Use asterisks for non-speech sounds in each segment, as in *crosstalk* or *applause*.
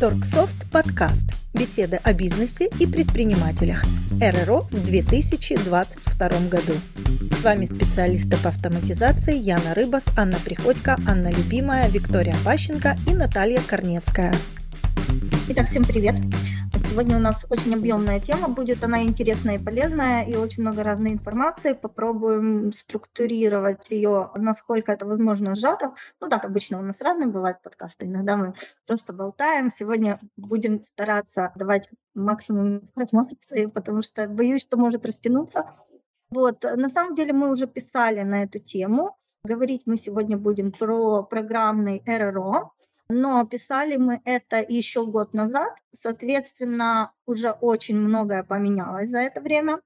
Торксофт подкаст. Беседы о бизнесе и предпринимателях. РРО в 2022 году. С вами специалисты по автоматизации Яна Рыбас, Анна Приходько, Анна Любимая, Виктория Пащенко и Наталья Корнецкая. Итак, всем привет. Сегодня у нас очень объемная тема будет, она интересная и полезная, и очень много разной информации. Попробуем структурировать ее, насколько это возможно, сжато. Ну так, обычно у нас разные бывают подкасты, иногда мы просто болтаем. Сегодня будем стараться давать максимум информации, потому что боюсь, что может растянуться. Вот, на самом деле мы уже писали на эту тему. Говорить мы сегодня будем про программный РРО, но писали мы это еще год назад, соответственно, уже очень многое поменялось за это время.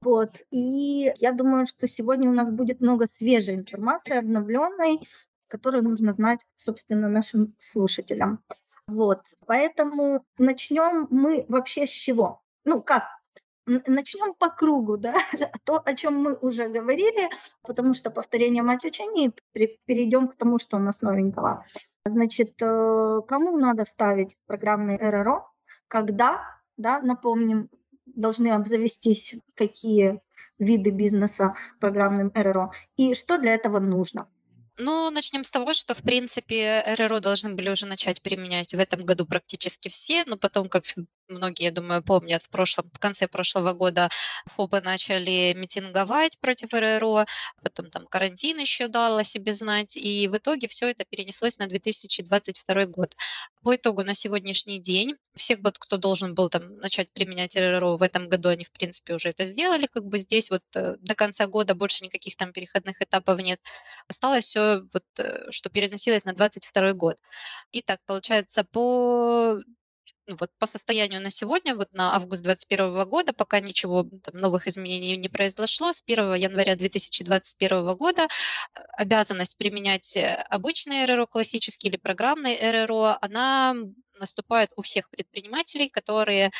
Вот. И я думаю, что сегодня у нас будет много свежей информации, обновленной, которую нужно знать, собственно, нашим слушателям. Вот. Поэтому начнем мы вообще с чего? Ну, как? Начнем по кругу, да, *laughs* то, о чем мы уже говорили, потому что повторение мать учений, перейдем к тому, что у нас новенького. Значит, э, кому надо ставить программный РРО, когда, да, напомним, должны обзавестись какие виды бизнеса программным РРО и что для этого нужно. Ну, начнем с того, что, в принципе, РРО должны были уже начать применять в этом году практически все, но потом, как многие, я думаю, помнят, в прошлом, в конце прошлого года ФОПы начали митинговать против РРО, потом там карантин еще дал о себе знать, и в итоге все это перенеслось на 2022 год. По итогу на сегодняшний день всех, вот, кто должен был там начать применять РРО в этом году, они, в принципе, уже это сделали, как бы здесь вот э, до конца года больше никаких там переходных этапов нет. Осталось все, вот, э, что переносилось на 2022 год. Итак, получается, по ну, вот по состоянию на сегодня, вот на август 2021 года, пока ничего там, новых изменений не произошло, с 1 января 2021 года э, обязанность применять э, обычный РРО, классический или программный РРО, она наступает у всех предпринимателей, которые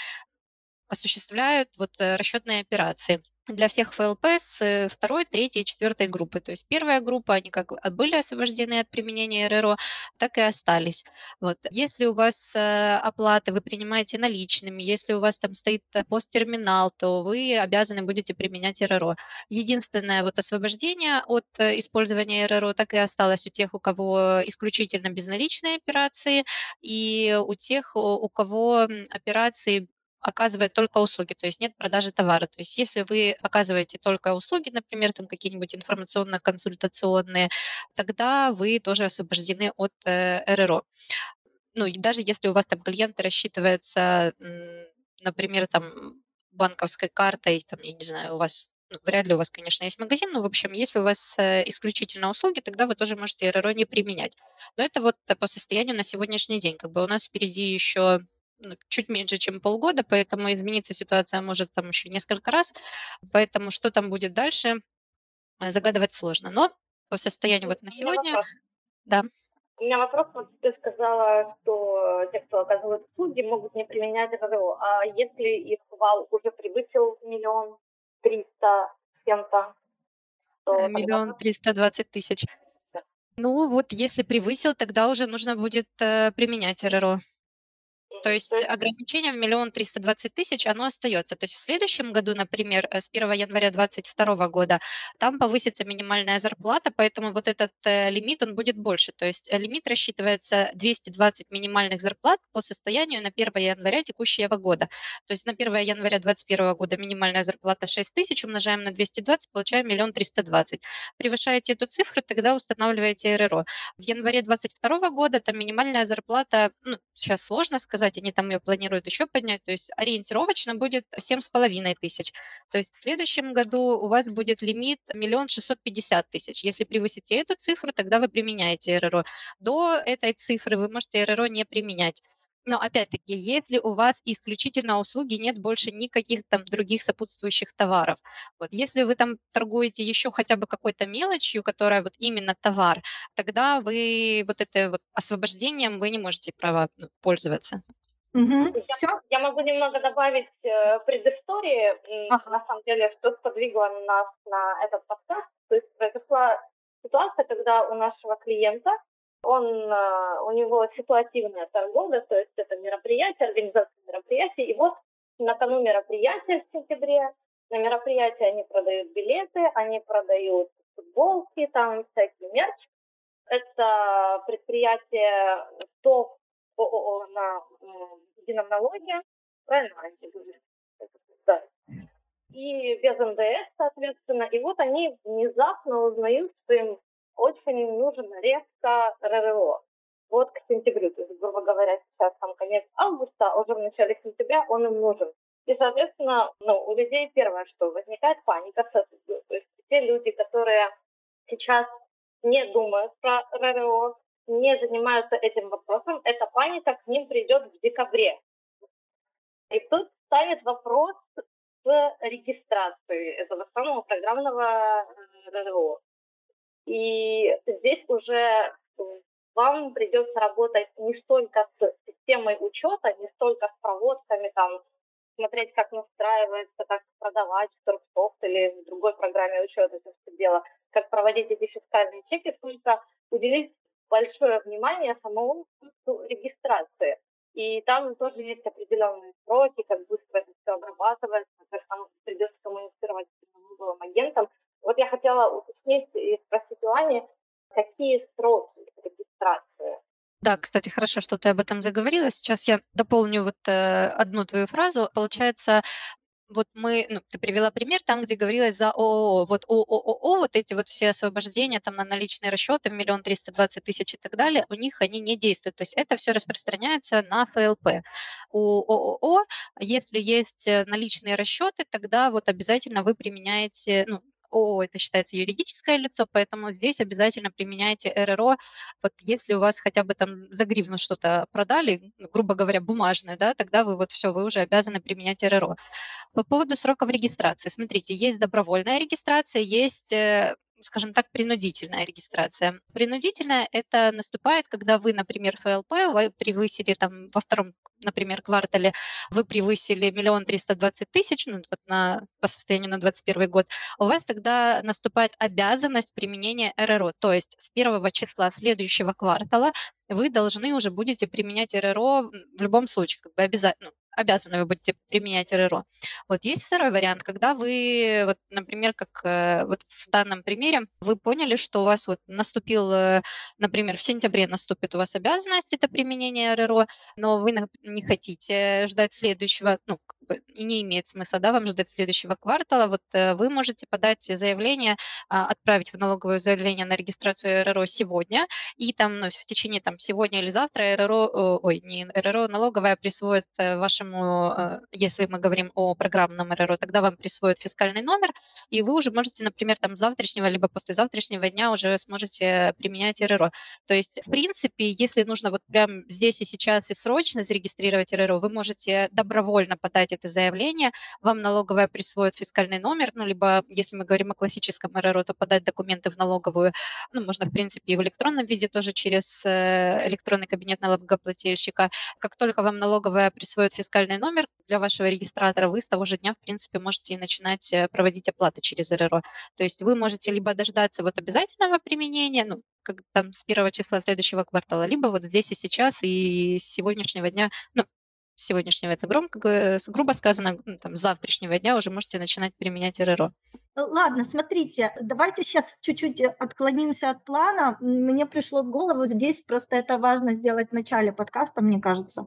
осуществляют вот э, расчетные операции для всех ФЛП с э, второй, третьей четвертой группы. То есть первая группа, они как были освобождены от применения РРО, так и остались. Вот. Если у вас э, оплаты вы принимаете наличными, если у вас там стоит посттерминал, то вы обязаны будете применять РРО. Единственное вот освобождение от э, использования РРО так и осталось у тех, у кого исключительно безналичные операции, и у тех, у кого операции оказывает только услуги, то есть нет продажи товара. То есть если вы оказываете только услуги, например, там какие-нибудь информационно-консультационные, тогда вы тоже освобождены от э, РРО. Ну, и даже если у вас там клиенты рассчитываются, например, там банковской картой, там, я не знаю, у вас ну, вряд ли у вас, конечно, есть магазин, но, в общем, если у вас э, исключительно услуги, тогда вы тоже можете РРО не применять. Но это вот по состоянию на сегодняшний день. Как бы у нас впереди еще чуть меньше, чем полгода, поэтому измениться ситуация может там еще несколько раз. Поэтому что там будет дальше, э, загадывать сложно. Но по состоянию вот на сегодня... Да. У меня вопрос, вот ты сказала, что те, кто оказывают услуги, могут не применять РРО. А если их вал уже превысил миллион триста с кем-то? Э, миллион триста двадцать тысяч. Ну вот, если превысил, тогда уже нужно будет э, применять РРО. То есть ограничение в миллион триста двадцать тысяч, оно остается. То есть в следующем году, например, э, с 1 января 2022 года, там повысится минимальная зарплата, поэтому вот этот э, лимит, он будет больше. То есть э, лимит рассчитывается 220 минимальных зарплат по состоянию на 1 января текущего года. То есть на 1 января 2021 года минимальная зарплата 6 тысяч, умножаем на 220, получаем миллион триста двадцать. Превышаете эту цифру, тогда устанавливаете РРО. В январе 2022 года там минимальная зарплата, ну, сейчас сложно сказать, сказать, они там ее планируют еще поднять, то есть ориентировочно будет 7,5 тысяч. То есть в следующем году у вас будет лимит миллион шестьсот пятьдесят тысяч. Если превысите эту цифру, тогда вы применяете РРО. До этой цифры вы можете РРО не применять. Но опять-таки, если у вас исключительно услуги, нет больше никаких там других сопутствующих товаров. Вот если вы там торгуете еще хотя бы какой-то мелочью, которая вот именно товар, тогда вы вот это вот освобождением вы не можете право ну, пользоваться. Угу. Я, Все? я могу немного добавить э, предыстории, ага. на самом деле, что сподвигло нас на этот подкаст. То есть произошла ситуация, когда у нашего клиента, он, э, у него ситуативная торговля, то есть это мероприятие, организация мероприятий, и вот накануне мероприятия в сентябре, на мероприятии они продают билеты, они продают футболки, там всякий мерч. Это предприятие ТОВ ООО на едином налоге, правильно, да. И без НДС, соответственно. И вот они внезапно узнают, что им очень нужен резко РРО. Вот к сентябрю, то есть, грубо говоря, сейчас там конец августа, а уже в начале сентября он им нужен. И, соответственно, ну, у людей первое, что возникает паника. То есть те люди, которые сейчас не думают про РРО, не занимаются этим вопросом, эта паника к ним придет в декабре. И тут станет вопрос с регистрацией этого самого программного РРО. И здесь уже вам придется работать не столько с системой учета, не столько с проводками, там, смотреть, как настраивается, как продавать в Торгсофт или в другой программе учета это все дело, как проводить эти фискальные чеки, сколько уделить большое внимание самому регистрации. И там тоже есть определенные сроки, как быстро это все обрабатывается, как там придется коммуницировать с налоговым агентом. Вот я хотела уточнить и спросить у Ани, какие сроки регистрации да, кстати, хорошо, что ты об этом заговорила. Сейчас я дополню вот э, одну твою фразу. Получается, вот мы, ну, ты привела пример там, где говорилось за ООО. Вот ООО вот эти вот все освобождения там на наличные расчеты в миллион триста двадцать тысяч и так далее, у них они не действуют. То есть это все распространяется на ФЛП. У ООО, если есть э, наличные расчеты, тогда вот обязательно вы применяете, ну, ООО это считается юридическое лицо, поэтому здесь обязательно применяйте РРО. Вот если у вас хотя бы там за гривну что-то продали, грубо говоря, бумажное, да, тогда вы вот все, вы уже обязаны применять РРО. По поводу сроков регистрации. Смотрите, есть добровольная регистрация, есть э, скажем так, принудительная регистрация. Принудительная – это наступает, когда вы, например, ФЛП, вы превысили там во втором, например, квартале, вы превысили миллион триста двадцать тысяч, ну, вот на, по состоянию на 2021 год, у вас тогда наступает обязанность применения РРО, то есть с первого числа следующего квартала вы должны уже будете применять РРО в любом случае, как бы обязательно, ну, обязаны вы будете применять РРО. Вот есть второй вариант, когда вы, вот, например, как э, вот в данном примере, вы поняли, что у вас вот наступил, э, например, в сентябре наступит у вас обязанность это применение РРО, но вы не хотите ждать следующего, ну, и не имеет смысла, да, вам ждать следующего квартала, вот э, вы можете подать заявление, а, отправить в налоговое заявление на регистрацию РРО сегодня, и там, ну, в течение там сегодня или завтра РРО, ой, не РРО, налоговая присвоит вашему вашему, э, если мы говорим о программном РРО, тогда вам присвоят фискальный номер, и вы уже можете, например, там завтрашнего либо послезавтрашнего дня уже сможете применять РРО. То есть, в принципе, если нужно вот прямо здесь и сейчас и срочно зарегистрировать РРО, вы можете добровольно подать это заявление, вам налоговая присвоит фискальный номер, ну, либо, если мы говорим о классическом РРО, то подать документы в налоговую, ну, можно, в принципе, и в электронном виде тоже через э, электронный кабинет налогоплательщика. Как только вам налоговая присвоит фискальный номер для вашего регистратора, вы с того же дня, в принципе, можете начинать э, проводить оплаты через РРО. То есть вы можете либо дождаться вот обязательного применения, ну, как там с первого числа следующего квартала, либо вот здесь и сейчас, и с сегодняшнего дня, ну, сегодняшнего это громко, грубо сказано, ну, там, с завтрашнего дня уже можете начинать применять РРО. Ладно, смотрите, давайте сейчас чуть-чуть э, отклонимся от плана. Мне пришло в голову здесь, просто это важно сделать в начале подкаста, мне кажется.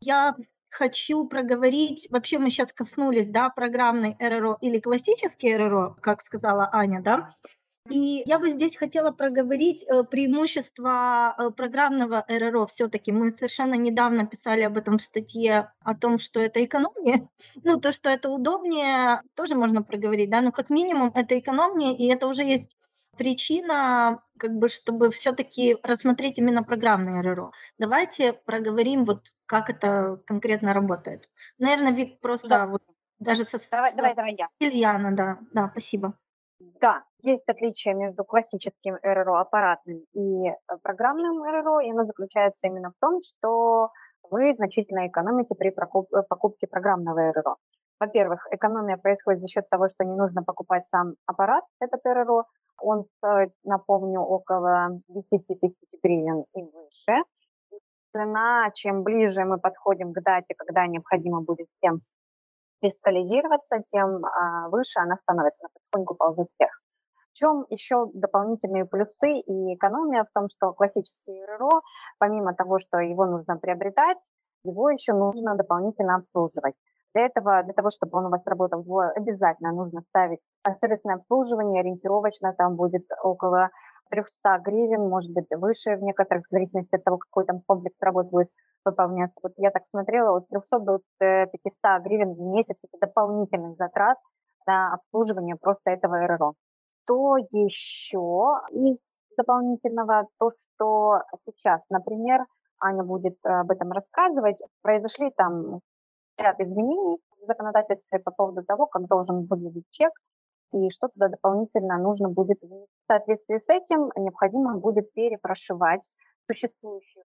Я хочу проговорить, вообще мы сейчас коснулись, да, программной РРО или классический РРО, как сказала Аня, да, и я бы здесь хотела проговорить э, преимущества э, программного РРО. Все-таки мы совершенно недавно писали об этом в статье о том, что это экономнее. *laughs* Ну, то, что это удобнее, тоже можно проговорить, да, но как минимум это экономнее, и это уже есть причина, как бы, чтобы все-таки рассмотреть именно программное РРО. Давайте проговорим, вот как это конкретно работает. Наверное, Вик просто да. вот даже со давай, давай, давай я. Ильяна, да, да, спасибо. Да, есть отличие между классическим РРО аппаратным и э, программным РРО, и оно заключается именно в том, что вы значительно экономите при э, покупке программного РРО. Во-первых, экономия происходит за счет того, что не нужно покупать сам аппарат, этот РРО. Он стоит, напомню, около 10 тысяч гривен и выше. Цена, чем ближе мы подходим к дате, когда необходимо будет всем фискализироваться, тем а, выше она становится, она потихоньку ползет вверх. В чем еще дополнительные плюсы и экономия в том, что классический РРО, помимо того, что его нужно приобретать, его еще нужно дополнительно обслуживать. Для этого, для того, чтобы он у вас работал вдвое, обязательно нужно ставить сервисное обслуживание, ориентировочно там будет около 300 гривен, может быть, выше в некоторых, в зависимости от того, какой там комплекс работ будет выполняться. Вот я так смотрела, от 300 до 500 э, гривен в месяц это дополнительных затрат на обслуживание просто этого РРО. Что еще из дополнительного? То, что сейчас, например, Аня будет об этом рассказывать, произошли там ряд изменений в законодательстве по поводу того, как должен выглядеть чек, и что туда дополнительно нужно будет В соответствии с этим необходимо будет перепрошивать существующие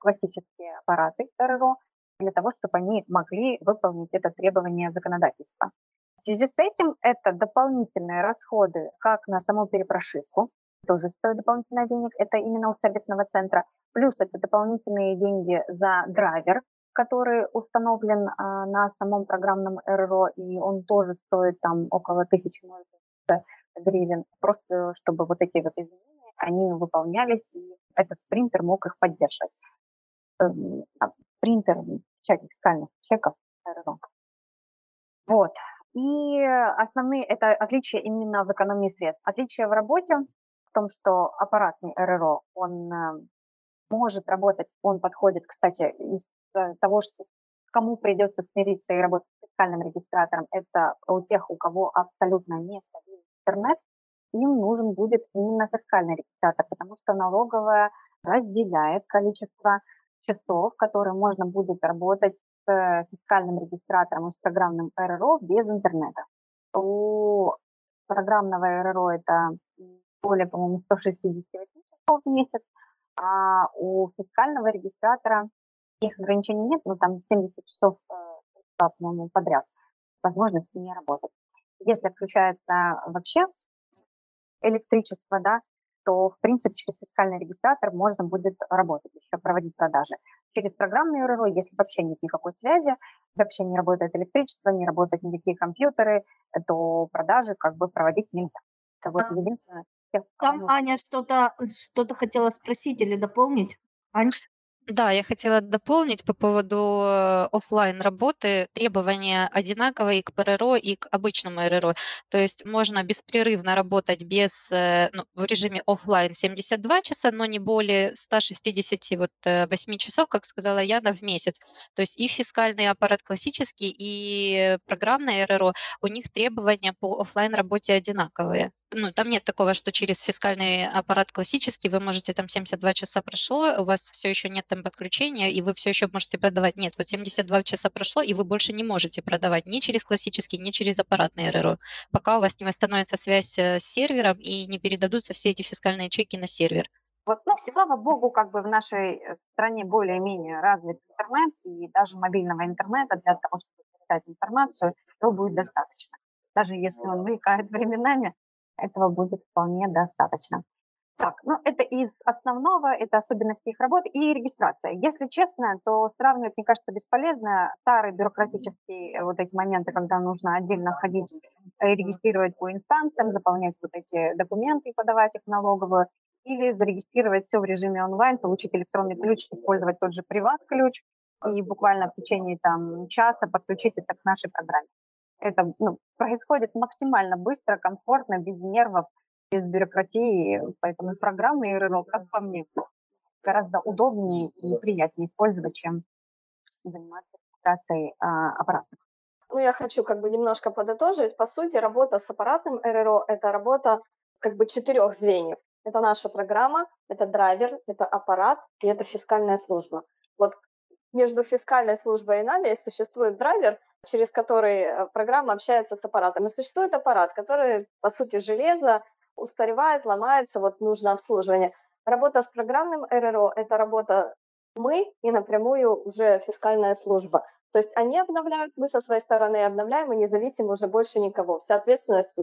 классические аппараты РРО для того, чтобы они могли выполнить это требование законодательства. В связи с этим это дополнительные расходы как на саму перепрошивку, тоже стоит дополнительных денег, это именно у сервисного центра, плюс это дополнительные деньги за драйвер, который установлен а, на самом программном РРО, и он тоже стоит там около тысячи гривен, просто чтобы вот эти вот изменения, они выполнялись, и этот принтер мог их поддерживать. Эм, принтер печати фискальных чеков РРО. Вот. И основные это отличия именно в экономии средств. Отличие в работе в том, что аппаратный РРО, он э, может работать, он подходит, кстати, из э, того, что кому придется смириться и работать с фискальным регистратором, это у тех, у кого абсолютно не стабильный интернет, им нужен будет именно фискальный регистратор, потому что налоговая разделяет количество часов, которые можно будет работать с фискальным регистратором и программным РРО без интернета. У программного РРО это более, по-моему, 168 часов в месяц, а у фискального регистратора их ограничений нет, но там 70 часов, э, по-моему, подряд возможности не работать. Если включается вообще электричество, да, то, в принципе, через фискальный регистратор можно будет работать, еще проводить продажи. Через программный РРО, если вообще нет никакой связи, вообще не работает электричество, не работают никакие компьютеры, то продажи как бы проводить нельзя. Это вот а. единственное. Там Аня что-то что хотела спросить или дополнить. Ань? Да, я хотела дополнить по поводу э, офлайн работы. Требования одинаковые и к ПРРО, и к обычному РРО. То есть можно беспрерывно работать без, э, ну, в режиме офлайн 72 часа, но не более 168 часов, как сказала Яна, в месяц. То есть и фискальный аппарат классический, и программное РРО, у них требования по офлайн работе одинаковые ну, там нет такого, что через фискальный аппарат классический вы можете там 72 часа прошло, у вас все еще нет там подключения, и вы все еще можете продавать. Нет, вот 72 часа прошло, и вы больше не можете продавать ни через классический, ни через аппаратный РРО, пока у вас не восстановится связь э, с сервером и не передадутся все эти фискальные чеки на сервер. Вот, ну, слава богу, как бы в нашей э, стране более-менее развит интернет, и даже мобильного интернета для того, чтобы передать информацию, то будет достаточно. Даже если он мелькает временами, этого будет вполне достаточно. Так, ну это из основного, это особенности их работы и регистрация. Если честно, то сравнивать, мне кажется, бесполезно. Старые бюрократические э, вот эти моменты, когда нужно отдельно ходить, э, регистрировать по инстанциям, заполнять вот эти документы и подавать их в налоговую, или зарегистрировать все в режиме онлайн, получить электронный ключ, использовать тот же приват-ключ и буквально в течение там, часа подключить это к нашей программе это ну, происходит максимально быстро, комфортно, без нервов, без бюрократии. Поэтому программы РРО, как по мне, гораздо удобнее и приятнее использовать, чем заниматься регистрацией а, аппаратов. Ну, я хочу как бы немножко подытожить. По сути, работа с аппаратным РРО – это работа как бы четырех звеньев. Это наша программа, это драйвер, это аппарат и это фискальная служба. Вот между фискальной службой и нами существует драйвер, через который э, программа общается с аппаратом. И существует аппарат, который, по сути, железо устаревает, ломается, вот нужно обслуживание. Работа с программным РРО – это работа мы и напрямую уже фискальная служба. То есть они обновляют, мы со своей стороны обновляем, и независимо уже больше никого. Вся ответственность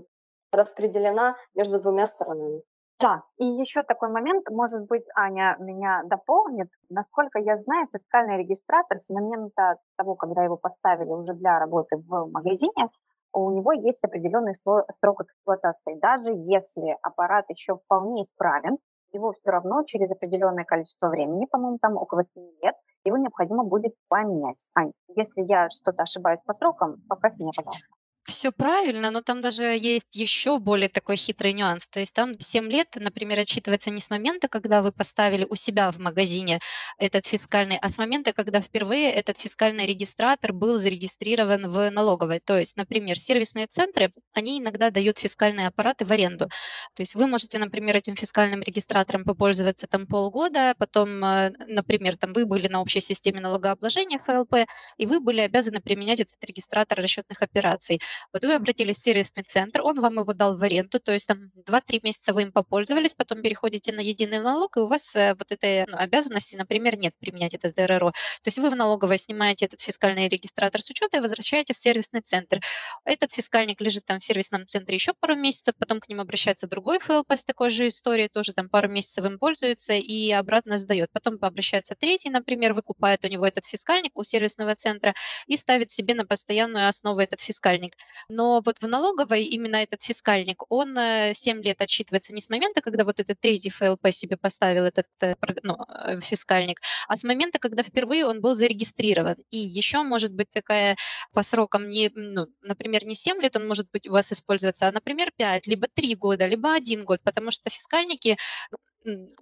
распределена между двумя сторонами. Да, и еще такой момент, может быть, Аня меня дополнит. Насколько я знаю, фискальный регистратор с момента того, когда его поставили уже для работы в магазине, у него есть определенный срок эксплуатации. Даже если аппарат еще вполне исправен, его все равно через определенное количество времени, по-моему, там около 7 лет, его необходимо будет поменять. Ань, если я что-то ошибаюсь по срокам, поправь меня, пожалуйста. Все правильно, но там даже есть еще более такой хитрый нюанс. То есть там 7 лет, например, отсчитывается не с момента, когда вы поставили у себя в магазине этот фискальный, а с момента, когда впервые этот фискальный регистратор был зарегистрирован в налоговой. То есть, например, сервисные центры, они иногда дают фискальные аппараты в аренду. То есть вы можете, например, этим фискальным регистратором попользоваться там полгода, потом, э, например, там вы были на общей системе налогообложения ФЛП, и вы были обязаны применять этот регистратор расчетных операций. Вот вы обратились в сервисный центр, он вам его дал в аренду, то есть там 2-3 месяца вы им попользовались, потом переходите на единый налог, и у вас э, вот этой ну, обязанности, например, нет применять этот РРО. То есть вы в налоговой снимаете этот фискальный регистратор с учета и возвращаетесь в сервисный центр. Этот фискальник лежит там в сервисном центре еще пару месяцев, потом к ним обращается другой ФЛП с такой же историей, тоже там пару месяцев им пользуется и обратно сдает. Потом обращается третий, например, выкупает у него этот фискальник у сервисного центра и ставит себе на постоянную основу этот фискальник. Но вот в налоговой именно этот фискальник, он 7 э, лет отсчитывается не с момента, когда вот этот третий ФЛП себе поставил этот э, ну, э, фискальник, а с момента, когда впервые он был зарегистрирован. И еще может быть такая по срокам, не, ну, например, не 7 лет он может быть у вас использоваться, а, например, 5, либо 3 года, либо 1 год, потому что фискальники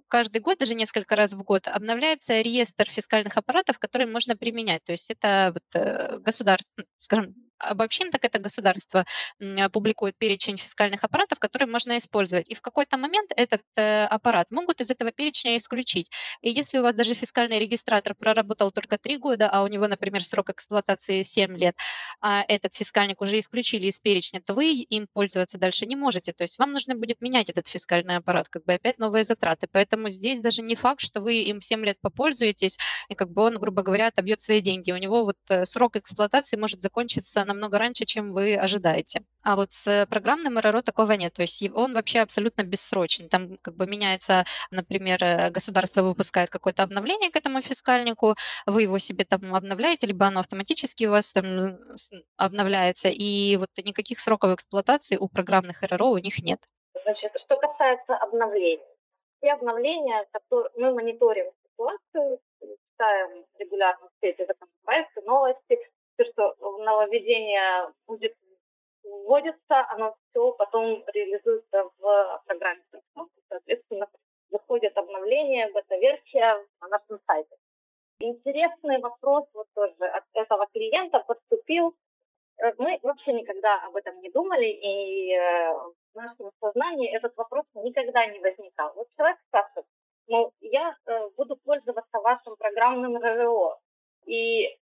каждый год, даже несколько раз в год, обновляется реестр фискальных аппаратов, которые можно применять. То есть это вот государство, скажем, обобщим, так это государство публикует перечень фискальных аппаратов, которые можно использовать. И в какой-то момент этот э, аппарат могут из этого перечня исключить. И если у вас даже фискальный регистратор проработал только 3 года, а у него, например, срок эксплуатации 7 лет, а этот фискальник уже исключили из перечня, то вы им пользоваться дальше не можете. То есть вам нужно будет менять этот фискальный аппарат, как бы опять новые затраты. Поэтому здесь даже не факт, что вы им 7 лет попользуетесь, и как бы он, грубо говоря, отобьет свои деньги. У него вот э, срок эксплуатации может закончиться намного раньше, чем вы ожидаете. А вот с программным РРО такого нет. То есть он вообще абсолютно бессрочный. Там как бы меняется, например, э, государство выпускает какое-то обновление к этому фискальнику, вы его себе там обновляете, либо оно автоматически у вас там обновляется, и вот никаких сроков эксплуатации у программных РРО у них нет. Значит, что касается обновлений. Все обновления, которые мы мониторим ситуацию, читаем регулярно все эти законопроекты, новости, все, что нововведение будет вводится, оно все потом реализуется в программе Соответственно, выходит обновление, бета-версия на нашем сайте. Интересный вопрос вот тоже от этого клиента поступил. Э, мы вообще никогда об этом не думали, и э, в нашем сознании этот вопрос никогда не возникал. Вот человек спрашивает, ну, я э, буду пользоваться вашим программным РРО, и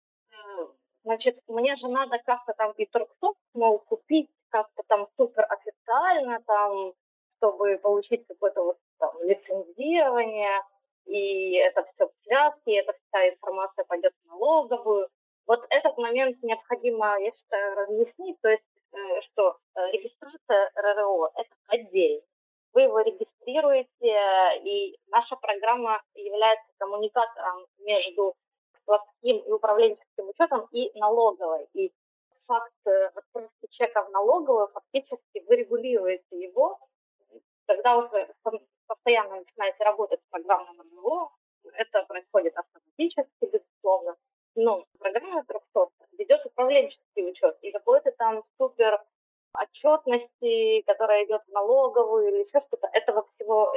Значит, мне же надо как-то там и торгсофт, мол, купить как-то там супер официально, там, чтобы получить какое-то вот там лицензирование, и это все в связке, эта вся информация пойдет в налоговую. Вот этот момент необходимо, я считаю, разъяснить, то есть, э, что э, регистрация РРО – это отдельно. Вы его регистрируете, и наша программа является коммуникатором между складским и управленческим учетом и налоговой. И факт э, отправки чека в налоговую, фактически вы регулируете его, когда вы постоянно начинаете работать с программным РНО, это происходит автоматически, безусловно. Но программа Dropsoft ведет управленческий учет, и какой-то там супер отчетности, которая идет в налоговую или еще что-то, этого всего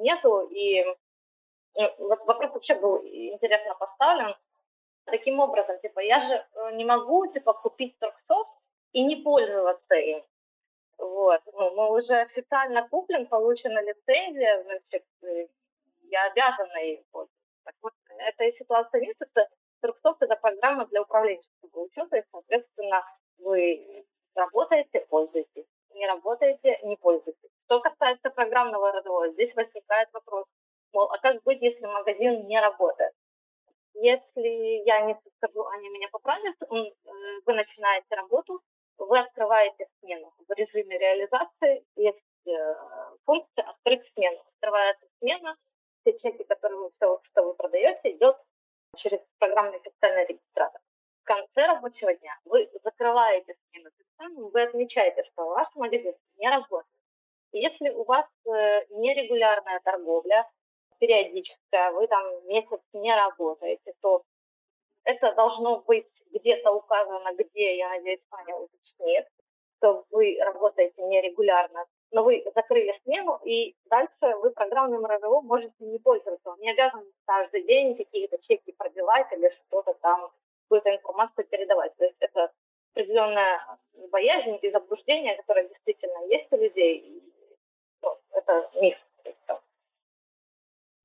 нету, и вопрос вообще был интересно поставлен, таким образом, типа, я же э, не могу, типа, купить торксофт и не пользоваться им. Вот, ну, мы уже официально куплен, получена лицензия, значит, э, я обязана ей пользоваться. Так вот, этой ситуации нет, это Торксофт это программа для управленческого учета, и, соответственно, вы работаете, пользуетесь, не работаете, не пользуетесь. Что касается программного РДО, здесь возникает вопрос, мол, а как быть, если магазин не работает? Если я не скажу, они меня поправят, э, вы начинаете работу, вы открываете смену. В режиме реализации есть э, функция открыть смену. Открывается смена, все чеки, которые вы, все, что вы продаете, идет через программный фискальный регистратор. В конце рабочего дня вы закрываете смену, вы отмечаете, что ваш магазин не работает. Если у вас э, нерегулярная торговля, периодическая, вы там месяц не работаете, то это должно быть где-то указано, где, я надеюсь, Аня уточнит, что вы работаете нерегулярно, но вы закрыли смену, и дальше вы программным РВО можете не пользоваться. Он не обязан каждый день какие-то чеки пробивать или что-то там, какую-то информацию передавать. То есть это определенная боязнь и заблуждение, которое действительно есть у людей. И, ну, это миф.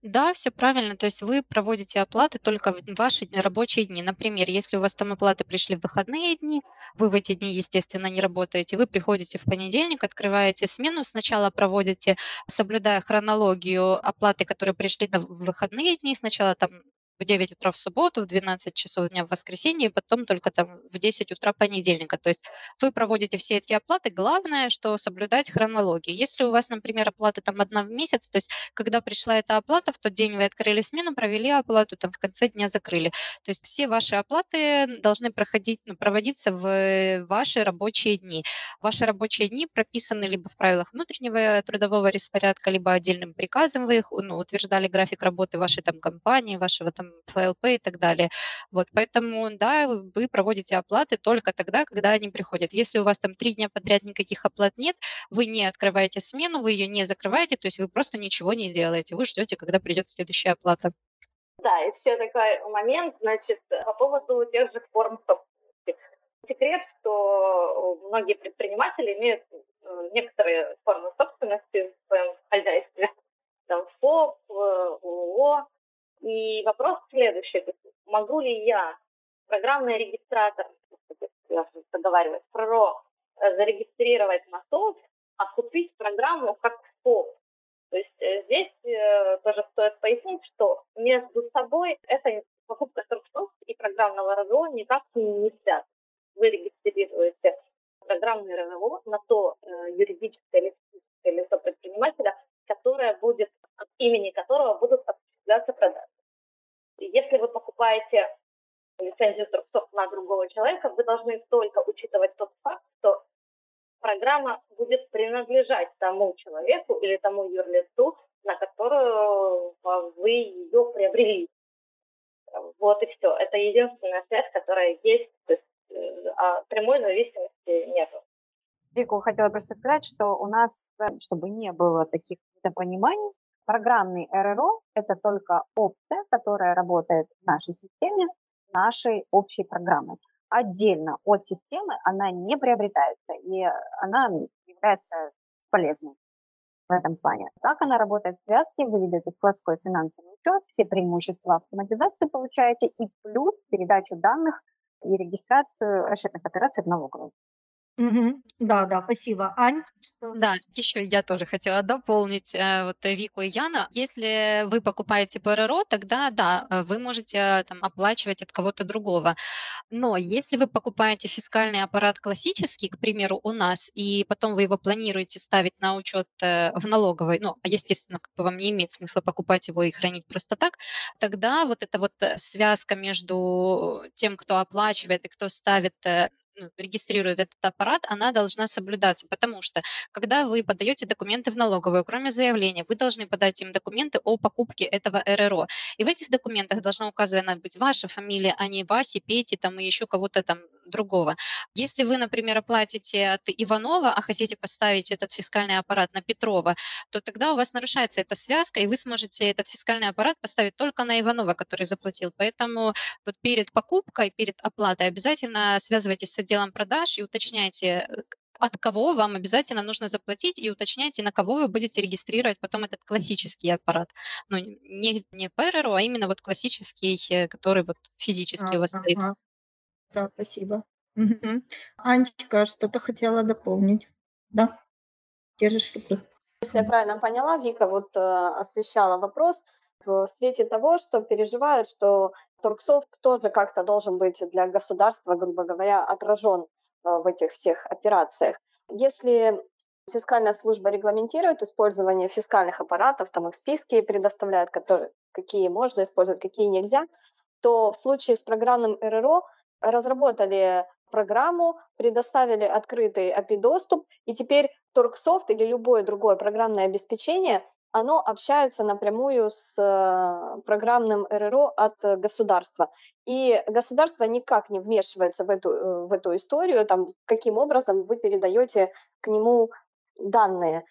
Да, все правильно. То есть вы проводите оплаты только в ваши рабочие дни. Например, если у вас там оплаты пришли в выходные дни, вы в эти дни, естественно, не работаете, вы приходите в понедельник, открываете смену, сначала проводите, соблюдая хронологию оплаты, которые пришли в выходные дни, сначала там в 9 утра в субботу, в 12 часов дня в воскресенье, и потом только там в 10 утра понедельника. То есть вы проводите все эти оплаты. Главное, что соблюдать хронологию. Если у вас, например, оплата там одна в месяц, то есть когда пришла эта оплата, в тот день вы открыли смену, провели оплату, там в конце дня закрыли. То есть все ваши оплаты должны проходить, ну, проводиться в ваши рабочие дни. Ваши рабочие дни прописаны либо в правилах внутреннего трудового распорядка, либо отдельным приказом вы их ну, утверждали график работы вашей там компании, вашего там ФЛП и так далее. Вот, поэтому, да, вы проводите оплаты только тогда, когда они приходят. Если у вас там три дня подряд никаких оплат нет, вы не открываете смену, вы ее не закрываете, то есть вы просто ничего не делаете, вы ждете, когда придет следующая оплата. Да, и все такой момент, значит, по поводу тех же форм собственности. Секрет, что многие предприниматели имеют э, некоторые формы собственности в своем хозяйстве. Там ФОП, э, ООО, и вопрос следующий. Могу ли я, программный регистратор, я договариваюсь, ПРО, э, зарегистрировать СОП, а купить программу как СОП? То есть э, здесь э, тоже стоит пояснить, что между собой эта покупка срок и программного РВО никак не связаны. Вы регистрируете программный РВО на то юридическое или физическое лицо предпринимателя, которое будет, от имени которого будут осуществляться продажи. Если вы покупаете лицензию Труксофт на другого человека, вы должны только учитывать тот факт, что программа будет принадлежать тому человеку или тому юрлицу, на которую вы ее приобрели. Вот и все. Это единственная связь, которая есть, то есть, э, а прямой зависимости нет. Вику хотела просто сказать, что у нас, чтобы не было таких недопониманий, Программный РРО – это только опция, которая работает в нашей системе, нашей общей программой. Отдельно от системы она не приобретается, и она является полезной в этом плане. Так она работает в связке, вы ведете складской финансовый учет, все преимущества автоматизации получаете, и плюс передачу данных и регистрацию расчетных операций в налоговую. Да, да, спасибо. Ань, что? Да, еще я тоже хотела дополнить э, вот э, Вику и Яна. Если вы покупаете ПРРО, тогда да, э, вы можете там оплачивать от кого-то другого. Но если вы покупаете фискальный аппарат классический, к примеру, у нас, и потом вы его планируете ставить на учет э, в налоговой, ну, а, естественно, как бы вам не имеет смысла покупать его и хранить просто так, тогда вот эта вот связка между тем, кто оплачивает и кто ставит регистрирует этот аппарат, она должна соблюдаться, потому что когда вы подаете документы в налоговую, кроме заявления, вы должны подать им документы о покупке этого РРО. И в этих документах должна указана быть ваша фамилия, а не Васи, Пети там, и еще кого-то там другого. Если вы, например, оплатите от Иванова, а хотите поставить этот фискальный аппарат на Петрова, то тогда у вас нарушается эта связка, и вы сможете этот фискальный аппарат поставить только на Иванова, который заплатил. Поэтому вот перед покупкой, перед оплатой обязательно связывайтесь с отделом продаж и уточняйте, от кого вам обязательно нужно заплатить и уточняйте, на кого вы будете регистрировать потом этот классический аппарат. Ну, не, не ПРРО, а именно вот классический, э, который вот физически а, у вас ага. стоит. Да, спасибо. Мгм. Анечка, что-то хотела дополнить. Да, держишь руку. Если я правильно поняла, Вика вот э, освещала вопрос в свете того, что переживают, что Торксофт тоже как-то должен быть для государства, грубо говоря, отражен э, в этих всех операциях. Если Фискальная служба регламентирует использование фискальных аппаратов, там их списки предоставляет, которые, какие можно использовать, какие нельзя, то в случае с программным РРО разработали программу, предоставили открытый API-доступ, и теперь Торксофт или любое другое программное обеспечение, оно общается напрямую с э, программным РРО от государства. И государство никак не вмешивается в эту, э, в эту историю, там, каким образом вы передаете к нему данные.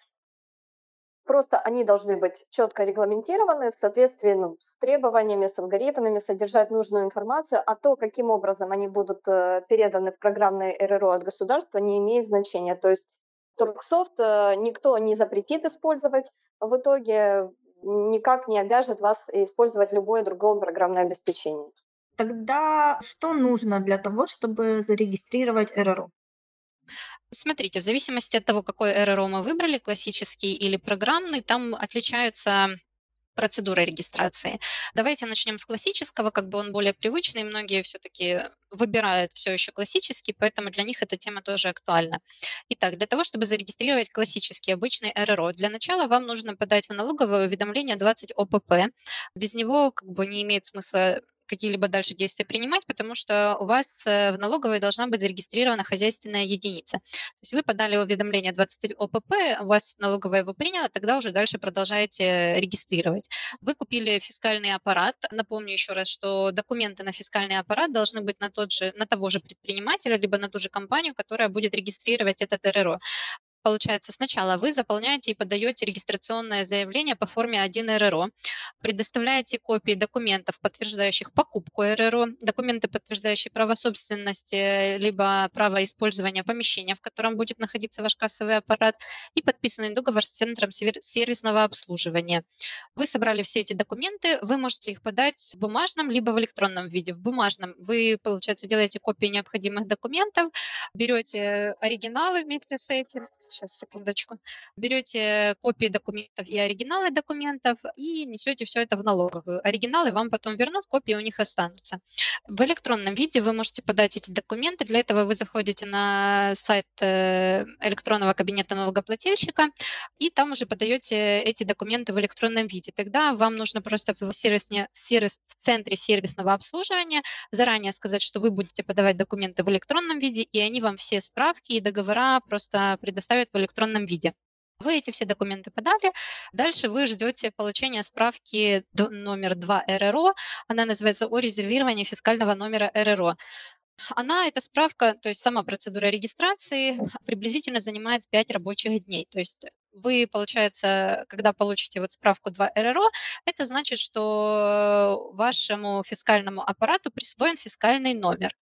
Просто они должны быть четко регламентированы в соответствии ну, с требованиями, с алгоритмами, содержать нужную информацию, а то, каким образом они будут э, переданы в программное РРО от государства, не имеет значения. То есть Турксофт э, никто не запретит использовать, в итоге никак не обяжет вас использовать любое другое программное обеспечение. Тогда что нужно для того, чтобы зарегистрировать РРО? Смотрите, в зависимости от того, какой РРО мы выбрали, классический или программный, там отличаются процедуры регистрации. Давайте начнем с классического, как бы он более привычный, многие все-таки выбирают все еще классический, поэтому для них эта тема тоже актуальна. Итак, для того, чтобы зарегистрировать классический обычный РРО, для начала вам нужно подать в налоговое уведомление 20 ОПП. Без него как бы не имеет смысла какие-либо дальше действия принимать, потому что у вас э, в налоговой должна быть зарегистрирована хозяйственная единица. То есть вы подали уведомление 20 ОПП, у вас налоговая его приняла, тогда уже дальше продолжаете регистрировать. Вы купили фискальный аппарат. Напомню еще раз, что документы на фискальный аппарат должны быть на, тот же, на того же предпринимателя, либо на ту же компанию, которая будет регистрировать этот РРО. Получается, сначала вы заполняете и подаете регистрационное заявление по форме 1 РРО, предоставляете копии документов, подтверждающих покупку РРО, документы, подтверждающие право собственности, либо право использования помещения, в котором будет находиться ваш кассовый аппарат, и подписанный договор с Центром сервисного обслуживания. Вы собрали все эти документы, вы можете их подать в бумажном, либо в электронном виде. В бумажном вы, получается, делаете копии необходимых документов, берете оригиналы вместе с этим, Сейчас, секундочку. Берете копии документов и оригиналы документов и несете все это в налоговую. Оригиналы вам потом вернут, копии у них останутся. В электронном виде вы можете подать эти документы. Для этого вы заходите на сайт э, электронного кабинета налогоплательщика и там уже подаете эти документы в электронном виде. Тогда вам нужно просто в, сервисне, в, сервис, в центре сервисного обслуживания заранее сказать, что вы будете подавать документы в электронном виде, и они вам все справки и договора просто предоставят предоставят в электронном виде. Вы эти все документы подали, дальше вы ждете получения справки номер 2 РРО, она называется о резервировании фискального номера РРО. Она, эта справка, то есть сама процедура регистрации приблизительно занимает 5 рабочих дней. То есть вы, получается, когда получите вот справку 2 РРО, это значит, что вашему фискальному аппарату присвоен фискальный номер.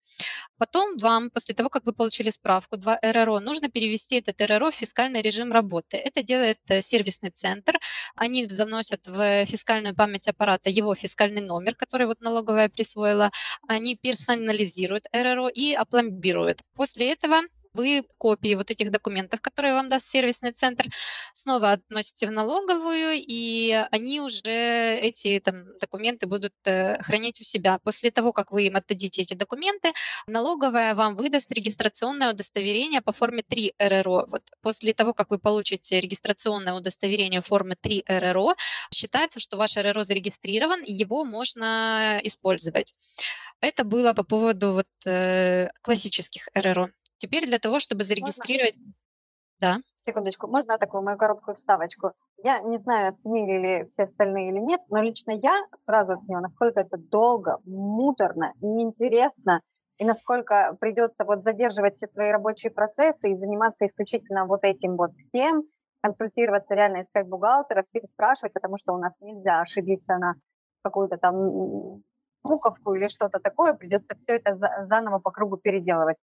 Потом вам, после того, как вы получили справку 2 РРО, нужно перевести этот РРО в фискальный режим работы. Это делает э, сервисный центр. Они заносят в фискальную память аппарата его фискальный номер, который вот налоговая присвоила. Они персонализируют РРО и опломбируют. После этого вы копии вот этих документов, которые вам даст сервисный центр, снова относите в налоговую, и они уже, эти там, документы будут э, хранить у себя. После того, как вы им отдадите эти документы, налоговая вам выдаст регистрационное удостоверение по форме 3 РРО. Вот после того, как вы получите регистрационное удостоверение формы 3 РРО, считается, что ваш РРО зарегистрирован, его можно использовать. Это было по поводу вот, э, классических РРО. Теперь для того, чтобы зарегистрировать... Можно? Да. Секундочку, можно такую мою короткую вставочку? Я не знаю, оценили ли все остальные или нет, но лично я сразу оценила, насколько это долго, муторно, неинтересно, и насколько придется вот задерживать все свои рабочие процессы и заниматься исключительно вот этим вот всем, консультироваться, реально искать бухгалтеров, переспрашивать, потому что у нас нельзя ошибиться на какую-то там буковку или что-то такое, придется все это заново по кругу переделывать.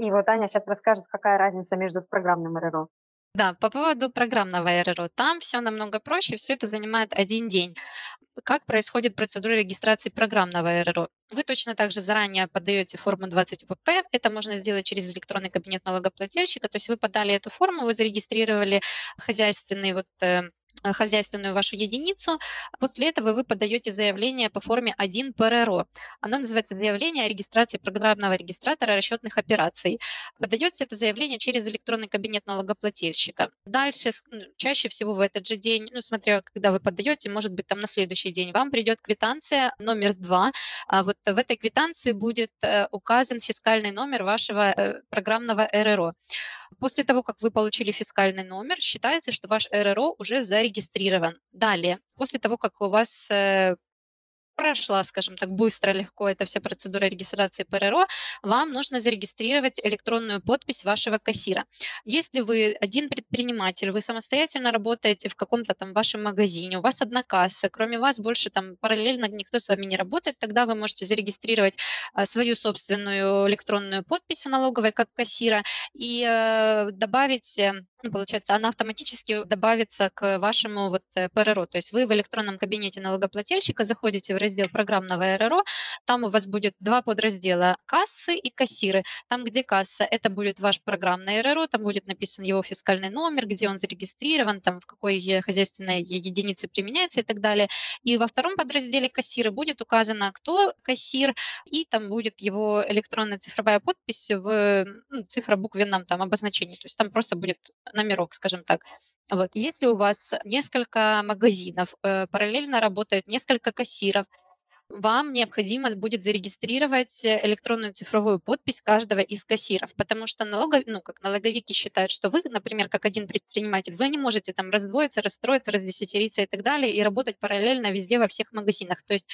И вот Аня сейчас расскажет, какая разница между программным РРО. Да, по поводу программного РРО. Там все намного проще, все это занимает один день. Как происходит процедура регистрации программного РРО? Вы точно так же заранее подаете форму 20 ПП. Это можно сделать через электронный кабинет налогоплательщика. То есть вы подали эту форму, вы зарегистрировали хозяйственный вот э, Э, хозяйственную вашу единицу. После этого вы подаете заявление по форме 1 ПРРО. Оно называется заявление о регистрации программного регистратора расчетных операций. Подаете это заявление через электронный кабинет налогоплательщика. Дальше, чаще всего в этот же день, ну, смотря когда вы подаете, может быть, там на следующий день, вам придет квитанция номер 2. А вот в этой квитанции будет э, указан фискальный номер вашего э, программного РРО. После того, как вы получили фискальный номер, считается, что ваш РРО уже зарегистрирован. Далее, после того, как у вас э, прошла, скажем так, быстро, легко эта вся процедура регистрации ПРРО, вам нужно зарегистрировать электронную подпись вашего кассира. Если вы один предприниматель, вы самостоятельно работаете в каком-то там вашем магазине, у вас одна касса, кроме вас больше там параллельно никто с вами не работает, тогда вы можете зарегистрировать а, свою собственную электронную подпись в налоговой как кассира и э, добавить э, ну, получается, она автоматически добавится к вашему вот э, ПРРО. То есть вы в электронном кабинете налогоплательщика заходите в раздел программного РРО, там у вас будет два подраздела – кассы и кассиры. Там, где касса, это будет ваш программный РРО, там будет написан его фискальный номер, где он зарегистрирован, там в какой хозяйственной единице применяется и так далее. И во втором подразделе кассиры будет указано, кто кассир, и там будет его электронная цифровая подпись в ну, цифробуквенном там обозначении. То есть там просто будет номерок, скажем так. Вот. Если у вас несколько магазинов, э, параллельно работает несколько кассиров, вам необходимо будет зарегистрировать э, электронную цифровую подпись каждого из кассиров, потому что налогов, ну, как налоговики считают, что вы, например, как один предприниматель, вы не можете там раздвоиться, расстроиться, раздесятериться и так далее, и работать параллельно везде во всех магазинах. То есть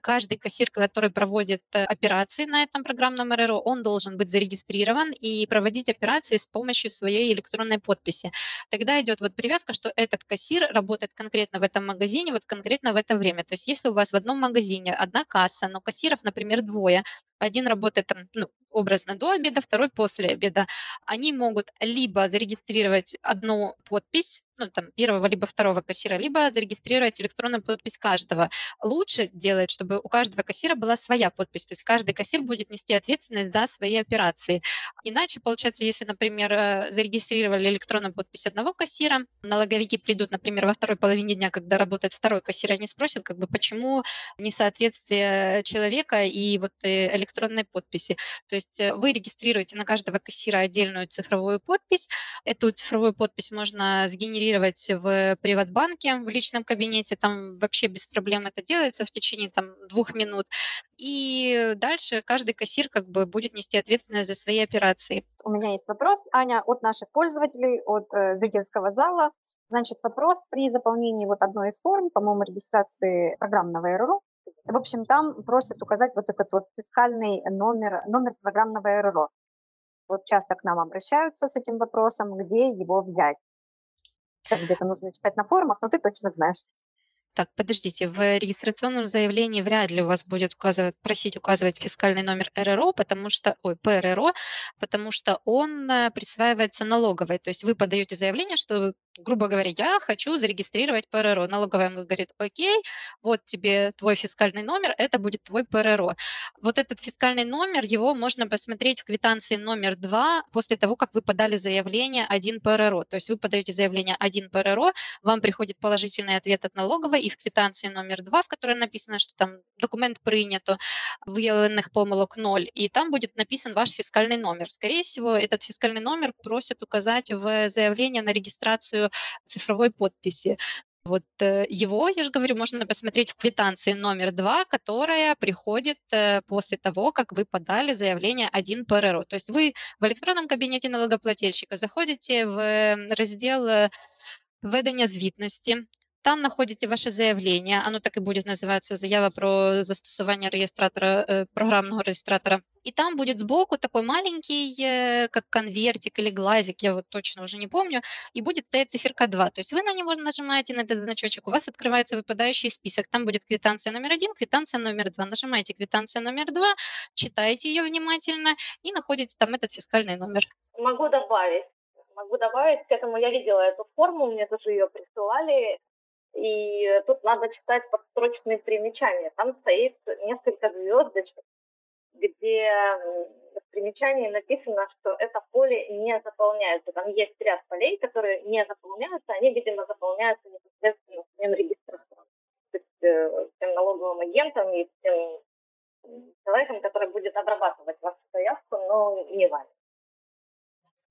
каждый кассир, который проводит э, операции на этом программном РРО, он должен быть зарегистрирован и проводить операции с помощью своей электронной подписи. Тогда идет вот привязка, что этот кассир работает конкретно в этом магазине, вот конкретно в это время. То есть если у вас в одном магазине одна касса, но кассиров, например, двое. Один работает там, ну, образно до обеда, второй после обеда. Они могут либо зарегистрировать одну подпись, ну, там, первого либо второго кассира, либо зарегистрировать электронную подпись каждого. Лучше делать, чтобы у каждого кассира была своя подпись, то есть каждый кассир будет нести ответственность за свои операции. Иначе, получается, если, например, э, зарегистрировали электронную подпись одного кассира, налоговики придут, например, во второй половине дня, когда работает второй кассир, они спросят, как бы, почему несоответствие человека и вот э, электронной подписи. То есть э, вы регистрируете на каждого кассира отдельную цифровую подпись. Эту цифровую подпись можно сгенерировать в Приватбанке, в личном кабинете. Там вообще без проблем это делается в течение там, двух минут. И дальше каждый кассир как бы будет нести ответственность за свои операции. У меня есть вопрос, Аня, от наших пользователей, от э, зрительского зала. Значит, вопрос при заполнении вот одной из форм, по-моему, регистрации программного РРО, в общем, там просят указать вот этот вот фискальный номер, номер программного РРО. Вот часто к нам обращаются с этим вопросом, где его взять. Где-то нужно читать на форумах, но ты точно знаешь. Так, подождите, в регистрационном заявлении вряд ли у вас будет указывать, просить указывать фискальный номер РРО, потому что, ой, ПРРО, потому что он э, присваивается налоговой. То есть вы подаете заявление, что грубо говоря, я хочу зарегистрировать ПРРО. Налоговая говорит, окей, вот тебе твой фискальный номер, это будет твой ПРРО. Вот этот фискальный номер, его можно посмотреть в квитанции номер два после того, как вы подали заявление 1 ПРРО. То есть вы подаете заявление 1 ПРРО, вам приходит положительный ответ от налоговой, и в квитанции номер два, в которой написано, что там документ принято, выявленных помылок 0, и там будет написан ваш фискальный номер. Скорее всего, этот фискальный номер просят указать в заявление на регистрацию цифровой подписи. Вот э, его, я же говорю, можно посмотреть в квитанции номер два, которая приходит э, после того, как вы подали заявление 1 ПРРО. То есть вы в электронном кабинете налогоплательщика заходите в раздел э, введення звітності, там находите ваше заявление, оно так и будет называться заява про застосование регистратора, э, программного регистратора. И там будет сбоку такой маленький, э, как конвертик или глазик, я вот точно уже не помню, и будет стоять циферка 2. То есть вы на него нажимаете, на этот значочек, у вас открывается выпадающий список. Там будет квитанция номер один, квитанция номер два. Нажимаете квитанция номер два, читаете ее внимательно и находите там этот фискальный номер. Могу добавить могу добавить к этому. Я видела эту форму, мне тоже ее присылали. И тут надо читать подстрочные примечания. Там стоит несколько звездочек, где в примечании написано, что это поле не заполняется. Там есть ряд полей, которые не заполняются, они, видимо, заполняются непосредственно своим регистратором. То есть э, тем налоговым агентом и тем человеком, который будет обрабатывать вашу заявку, но не вами.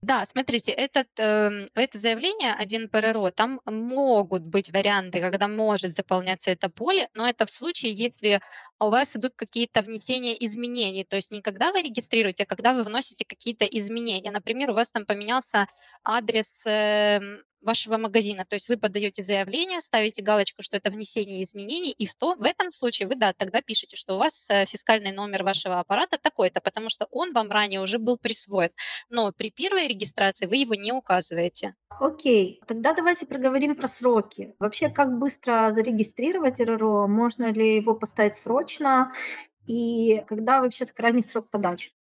Да, смотрите, этот, э, это заявление 1 ПРРО, там могут быть варианты, когда может заполняться это поле, но это в случае, если у вас идут какие-то внесения изменений, то есть не когда вы регистрируете, а когда вы вносите какие-то изменения. Например, у вас там поменялся адрес э, вашего магазина. То есть вы подаете заявление, ставите галочку, что это внесение изменений, и в, то, в этом случае вы, да, тогда пишете, что у вас э, фискальный номер вашего аппарата такой-то, потому что он вам ранее уже был присвоен. Но при первой регистрации вы его не указываете. Окей, тогда давайте проговорим про сроки. Вообще, как быстро зарегистрировать РРО? Можно ли его поставить срочно? И когда вообще крайний срок подачи?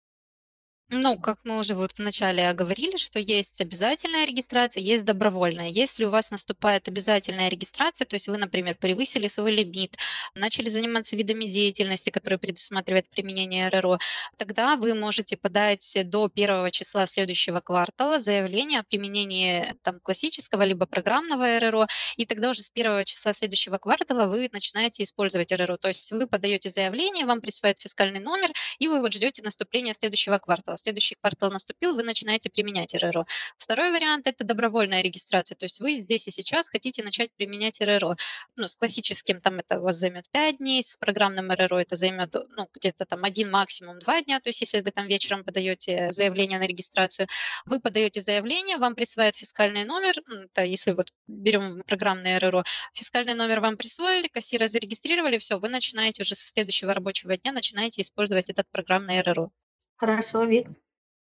Ну, как мы уже вот вначале говорили, что есть обязательная регистрация, есть добровольная. Если у вас наступает обязательная регистрация, то есть вы, например, превысили свой лимит, начали заниматься видами деятельности, которые предусматривает применение РРО, тогда вы можете подать до первого числа следующего квартала заявление о применении там, классического либо программного РРО, и тогда уже с первого числа следующего квартала вы начинаете использовать РРО. То есть вы подаете заявление, вам присваивают фискальный номер, и вы вот ждете наступления следующего квартала следующий квартал наступил, вы начинаете применять РРО. Второй вариант – это добровольная регистрация, то есть вы здесь и сейчас хотите начать применять РРО. Ну, с классическим там это у вас займет 5 дней, с программным РРО это займет ну, где-то там один, максимум 2 дня, то есть если вы там вечером подаете заявление на регистрацию, вы подаете заявление, вам присваивают фискальный номер, это если вот берем программное РРО, фискальный номер вам присвоили, кассира зарегистрировали, все, вы начинаете уже со следующего рабочего дня начинаете использовать этот программный РРО. Хорошо, Вик.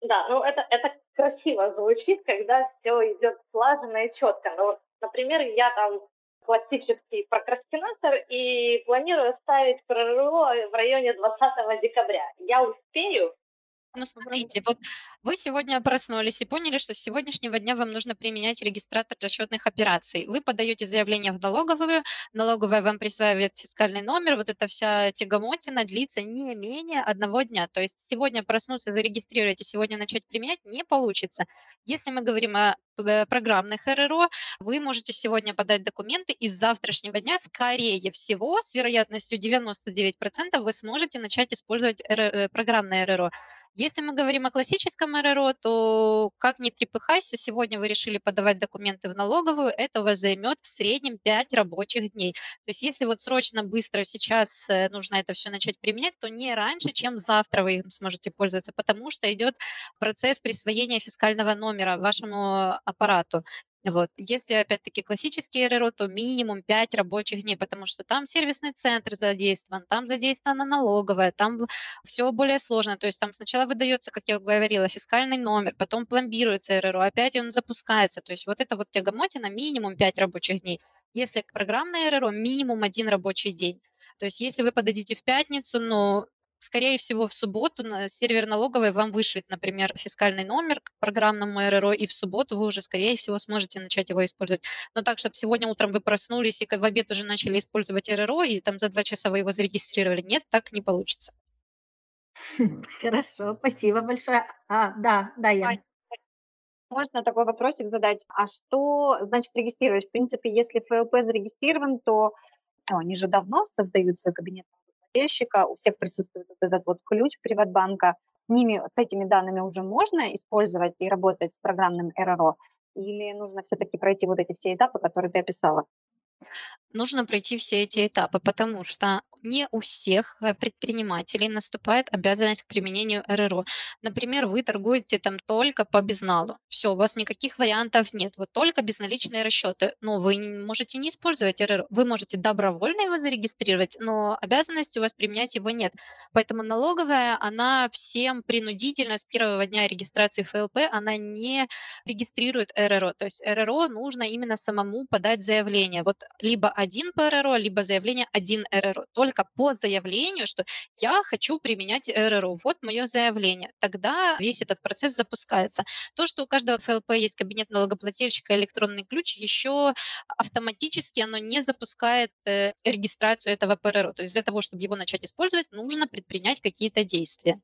Да, ну это, это красиво звучит, когда все идет слаженно и четко. Ну, например, я там классический прокрастинатор и планирую ставить ПРРО в районе 20 декабря. Я успею ну, смотрите, вот вы сегодня проснулись и поняли, что с сегодняшнего дня вам нужно применять регистратор расчетных операций. Вы подаете заявление в налоговую, налоговая вам присваивает фискальный номер, вот эта вся тягомотина длится не менее одного дня. То есть сегодня проснуться, зарегистрировать и сегодня начать применять не получится. Если мы говорим о э, программных РРО, вы можете сегодня подать документы, и с завтрашнего дня, скорее всего, с вероятностью 99% вы сможете начать использовать э, программное РРО. Если мы говорим о классическом РРО, то как ни трепыхайся, сегодня вы решили подавать документы в налоговую, это у вас займет в среднем 5 рабочих дней. То есть если вот срочно, быстро сейчас э, нужно это все начать применять, то не раньше, чем завтра вы им сможете пользоваться, потому что идет процесс присвоения фискального номера вашему аппарату. Вот. Если, опять-таки, классический РРО, то минимум 5 рабочих дней, потому что там сервисный центр задействован, там задействована налоговая, там все более сложно. То есть там сначала выдается, как я говорила, фискальный номер, потом пломбируется РРО, опять он запускается. То есть вот это вот тягомотина минимум 5 рабочих дней. Если программное РРО, минимум один рабочий день. То есть если вы подадите в пятницу, но скорее всего, в субботу на сервер налоговой вам вышлет, например, фискальный номер к программному РРО, и в субботу вы уже, скорее всего, сможете начать его использовать. Но так, чтобы сегодня утром вы проснулись и в обед уже начали использовать РРО, и там за два часа вы его зарегистрировали, нет, так не получится. Хорошо, спасибо большое. А, да, да, я. Можно такой вопросик задать? А что значит регистрировать? В принципе, если ФЛП зарегистрирован, то ну, они же давно создают свой кабинет плательщика, у всех присутствует вот этот вот ключ Приватбанка. С ними, с этими данными уже можно использовать и работать с программным РРО? Или нужно все-таки пройти вот эти все этапы, которые ты описала? Нужно пройти все эти этапы, потому что не у всех э, предпринимателей наступает обязанность к применению РРО. Например, вы торгуете там только по безналу. Все, у вас никаких вариантов нет. Вот только безналичные расчеты. Но вы можете не использовать РРО. Вы можете добровольно его зарегистрировать, но обязанности у вас применять его нет. Поэтому налоговая, она всем принудительно с первого дня регистрации ФЛП, она не регистрирует РРО. То есть РРО нужно именно самому подать заявление. Вот либо один по РРО, либо заявление один РРО. Только по заявлению, что я хочу применять РРО. Вот мое заявление. Тогда весь этот процесс запускается. То, что у каждого ФЛП есть кабинет налогоплательщика электронный ключ, еще автоматически оно не запускает э, регистрацию этого ПРРО. То есть для того, чтобы его начать использовать, нужно предпринять какие-то действия.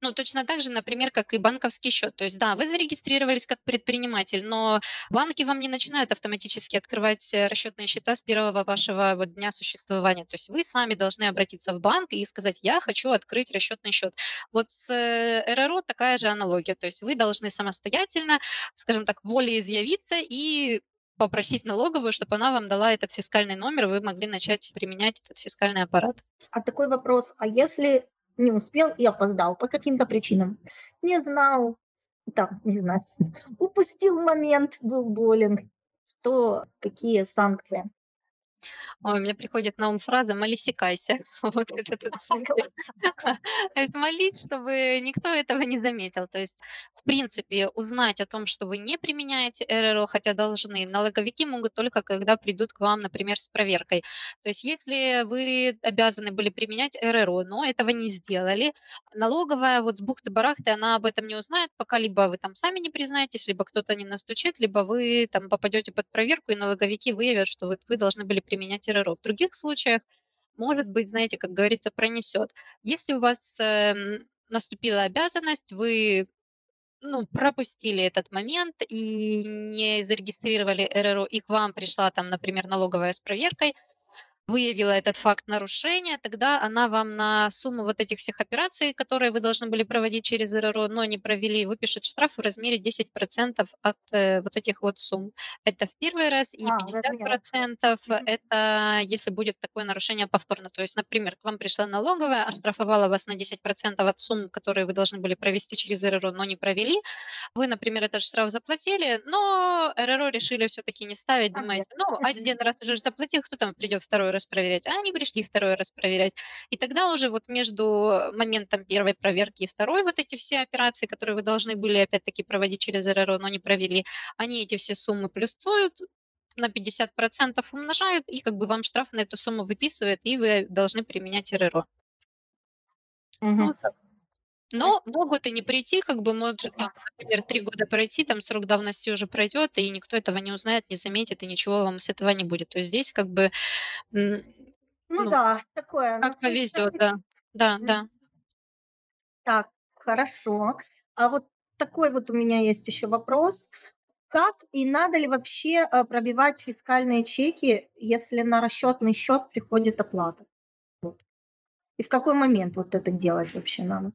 Ну, точно так же, например, как и банковский счет. То есть, да, вы зарегистрировались как предприниматель, но банки вам не начинают автоматически открывать э, расчетные счета с первого вашего вот дня существования. То есть вы сами должны обратиться в банк и сказать, я хочу открыть расчетный счет. Вот с э, РРО такая же аналогия. То есть вы должны самостоятельно, скажем так, волеизъявиться и попросить налоговую, чтобы она вам дала этот фискальный номер, вы могли начать применять этот фискальный аппарат. А такой вопрос, а если не успел и опоздал по каким-то причинам. Не знал, там, не знаю, *laughs* упустил момент, был болен, что, какие санкции. Ой, мне приходит на ум фраза «молисикайся». *laughs* Вот это тут *laughs* *laughs* То есть молись, чтобы никто этого не заметил. То есть, в принципе, узнать о том, что вы не применяете РРО, хотя должны, налоговики могут только когда придут к вам, например, с проверкой. То есть если вы обязаны были применять РРО, но этого не сделали, налоговая вот с бухты-барахты, она об этом не узнает, пока либо вы там сами не признаетесь, либо кто-то не настучит, либо вы там попадете под проверку, и налоговики выявят, что вот вы должны были применять РРО. В других случаях, может быть, знаете, как говорится, пронесет. Если у вас э, наступила обязанность, вы ну, пропустили этот момент и не зарегистрировали РРО, и к вам пришла там, например, налоговая с проверкой, выявила этот факт нарушения, тогда она вам на сумму вот этих всех операций, которые вы должны были проводить через РРО, но не провели, выпишет штраф в размере 10% от э, вот этих вот сумм. Это в первый раз, и А, 50% Мгм. это если будет такое нарушение повторно. То есть, например, к вам пришла налоговая, оштрафовала вас на 10% от сумм, которые вы должны были провести через РРО, но не провели. Вы, например, этот штраф заплатили, но РРО решили все-таки не ставить, думаете, ну, один раз уже заплатил, кто там придет второй раз проверять? А они пришли второй раз проверять. И тогда уже вот между моментом первой проверки и второй вот эти все операции, которые вы должны были опять-таки проводить через РРО, но не провели, они эти все суммы плюсуют, на 50% умножают, и как бы вам штраф на эту сумму выписывают, и вы должны применять РРО. Мгм. вот так. Но могут и не прийти, как бы может там, например, три года пройти, там срок давности уже пройдет, и никто этого не узнает, не заметит, и ничего вам с этого не будет. То есть здесь как бы, Ну ну, да, такое. как ну, повезет, всё-таки- да. Да, да. Так, хорошо. А вот такой вот у меня есть еще вопрос. Как и надо ли вообще э, пробивать фискальные чеки, если на расчетный счет приходит оплата? И в какой момент вот это делать вообще надо?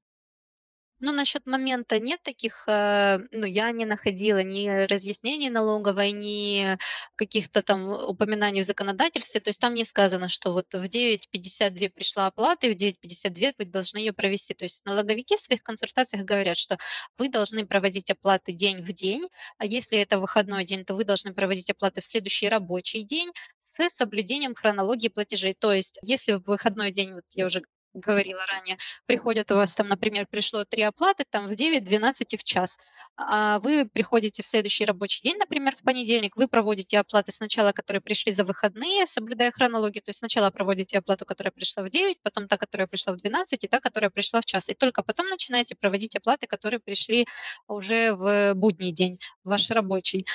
Ну, насчет момента нет таких, э, ну, я не находила ни разъяснений налоговой, ни каких-то там упоминаний в законодательстве. То есть там не сказано, что вот в 9.52 пришла оплата, и в 9.52 вы должны ее провести. То есть налоговики в своих консультациях говорят, что вы должны проводить оплаты день в день, а если это выходной день, то вы должны проводить оплаты в следующий рабочий день с соблюдением хронологии платежей. То есть если в выходной день, вот я уже говорила ранее, приходят у вас там, например, пришло три оплаты там в 9, 12 и в час. А вы приходите в следующий рабочий день, например, в понедельник, вы проводите оплаты сначала, которые пришли за выходные, соблюдая хронологию, то есть сначала проводите оплату, которая пришла в 9, потом та, которая пришла в 12 и та, которая пришла в час. И только потом начинаете проводить оплаты, которые пришли уже в будний день, в ваш рабочий.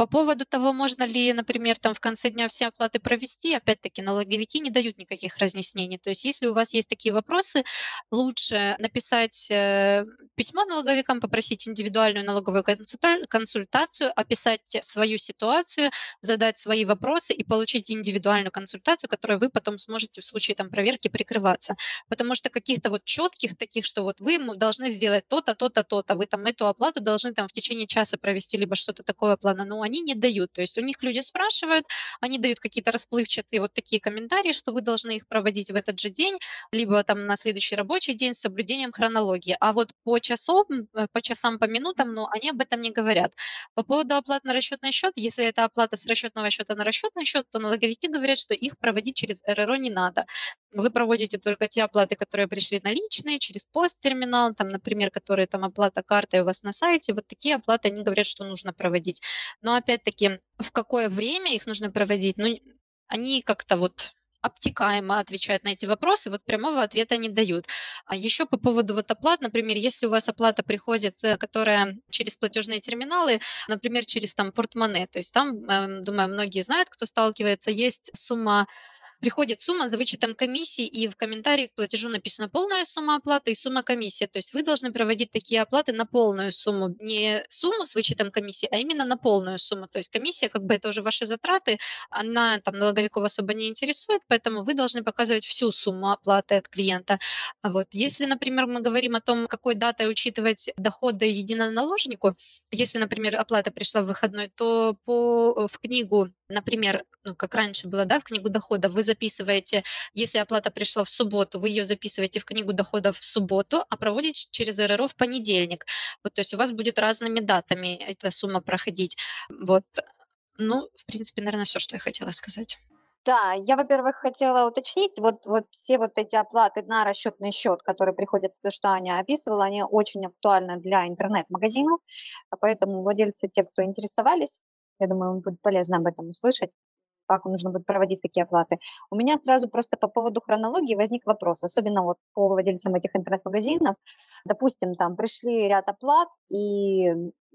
По поводу того, можно ли, например, там в конце дня все оплаты провести, опять-таки налоговики не дают никаких разъяснений. То есть если у вас есть такие вопросы, лучше написать э, письмо налоговикам, попросить индивидуальную налоговую консульта- консультацию, описать свою ситуацию, задать свои вопросы и получить индивидуальную консультацию, которую вы потом сможете в случае там проверки прикрываться. Потому что каких-то вот четких таких, что вот вы должны сделать то-то, то-то, то-то, вы там эту оплату должны там в течение часа провести, либо что-то такое плана, но они не дают. То есть у них люди спрашивают, они дают какие-то расплывчатые вот такие комментарии, что вы должны их проводить в этот же день, либо там на следующий рабочий день с соблюдением хронологии. А вот по часам, э, по часам, по минутам, ну, они об этом не говорят. По поводу оплат на расчетный счет, если это оплата с расчетного счета на расчетный счет, то налоговики говорят, что их проводить через РРО не надо. Вы проводите только те оплаты, которые пришли наличные, через посттерминал, там, например, которые там оплата картой у вас на сайте, вот такие оплаты они говорят, что нужно проводить. Но опять-таки, в какое время их нужно проводить, ну, они как-то вот обтекаемо отвечают на эти вопросы, вот прямого ответа не дают. А еще по поводу вот оплат, например, если у вас оплата приходит, э, которая через платежные терминалы, например, через там портмоне, то есть там, эм, думаю, многие знают, кто сталкивается, есть сумма приходит сумма за вычетом комиссии, и в комментарии к платежу написана полная сумма оплаты и сумма комиссии. То есть вы должны проводить такие оплаты на полную сумму, не сумму с вычетом комиссии, а именно на полную сумму. То есть комиссия, как бы это уже ваши затраты, она там налоговиков особо не интересует, поэтому вы должны показывать всю сумму оплаты от клиента. Вот. Если, например, мы говорим о том, какой датой учитывать доходы единоналожнику, если, например, оплата пришла в выходной, то по, в книгу, например, ну, как раньше было, да, в книгу доходов вы записываете, если оплата пришла в субботу, вы ее записываете в книгу доходов в субботу, а проводите через РРО в понедельник. Вот, то есть у вас будет разными датами эта сумма проходить. Вот. Ну, в принципе, наверное, все, что я хотела сказать. Да, я, во-первых, хотела уточнить, вот, вот все вот эти оплаты на расчетный счет, которые приходят, то, что Аня описывала, они очень актуальны для интернет-магазинов, поэтому владельцы, те, кто интересовались, я думаю, им будет полезно об этом услышать, как нужно будет проводить такие оплаты. У меня сразу просто по поводу хронологии возник вопрос, особенно вот по владельцам этих интернет-магазинов. Допустим, там пришли ряд оплат, и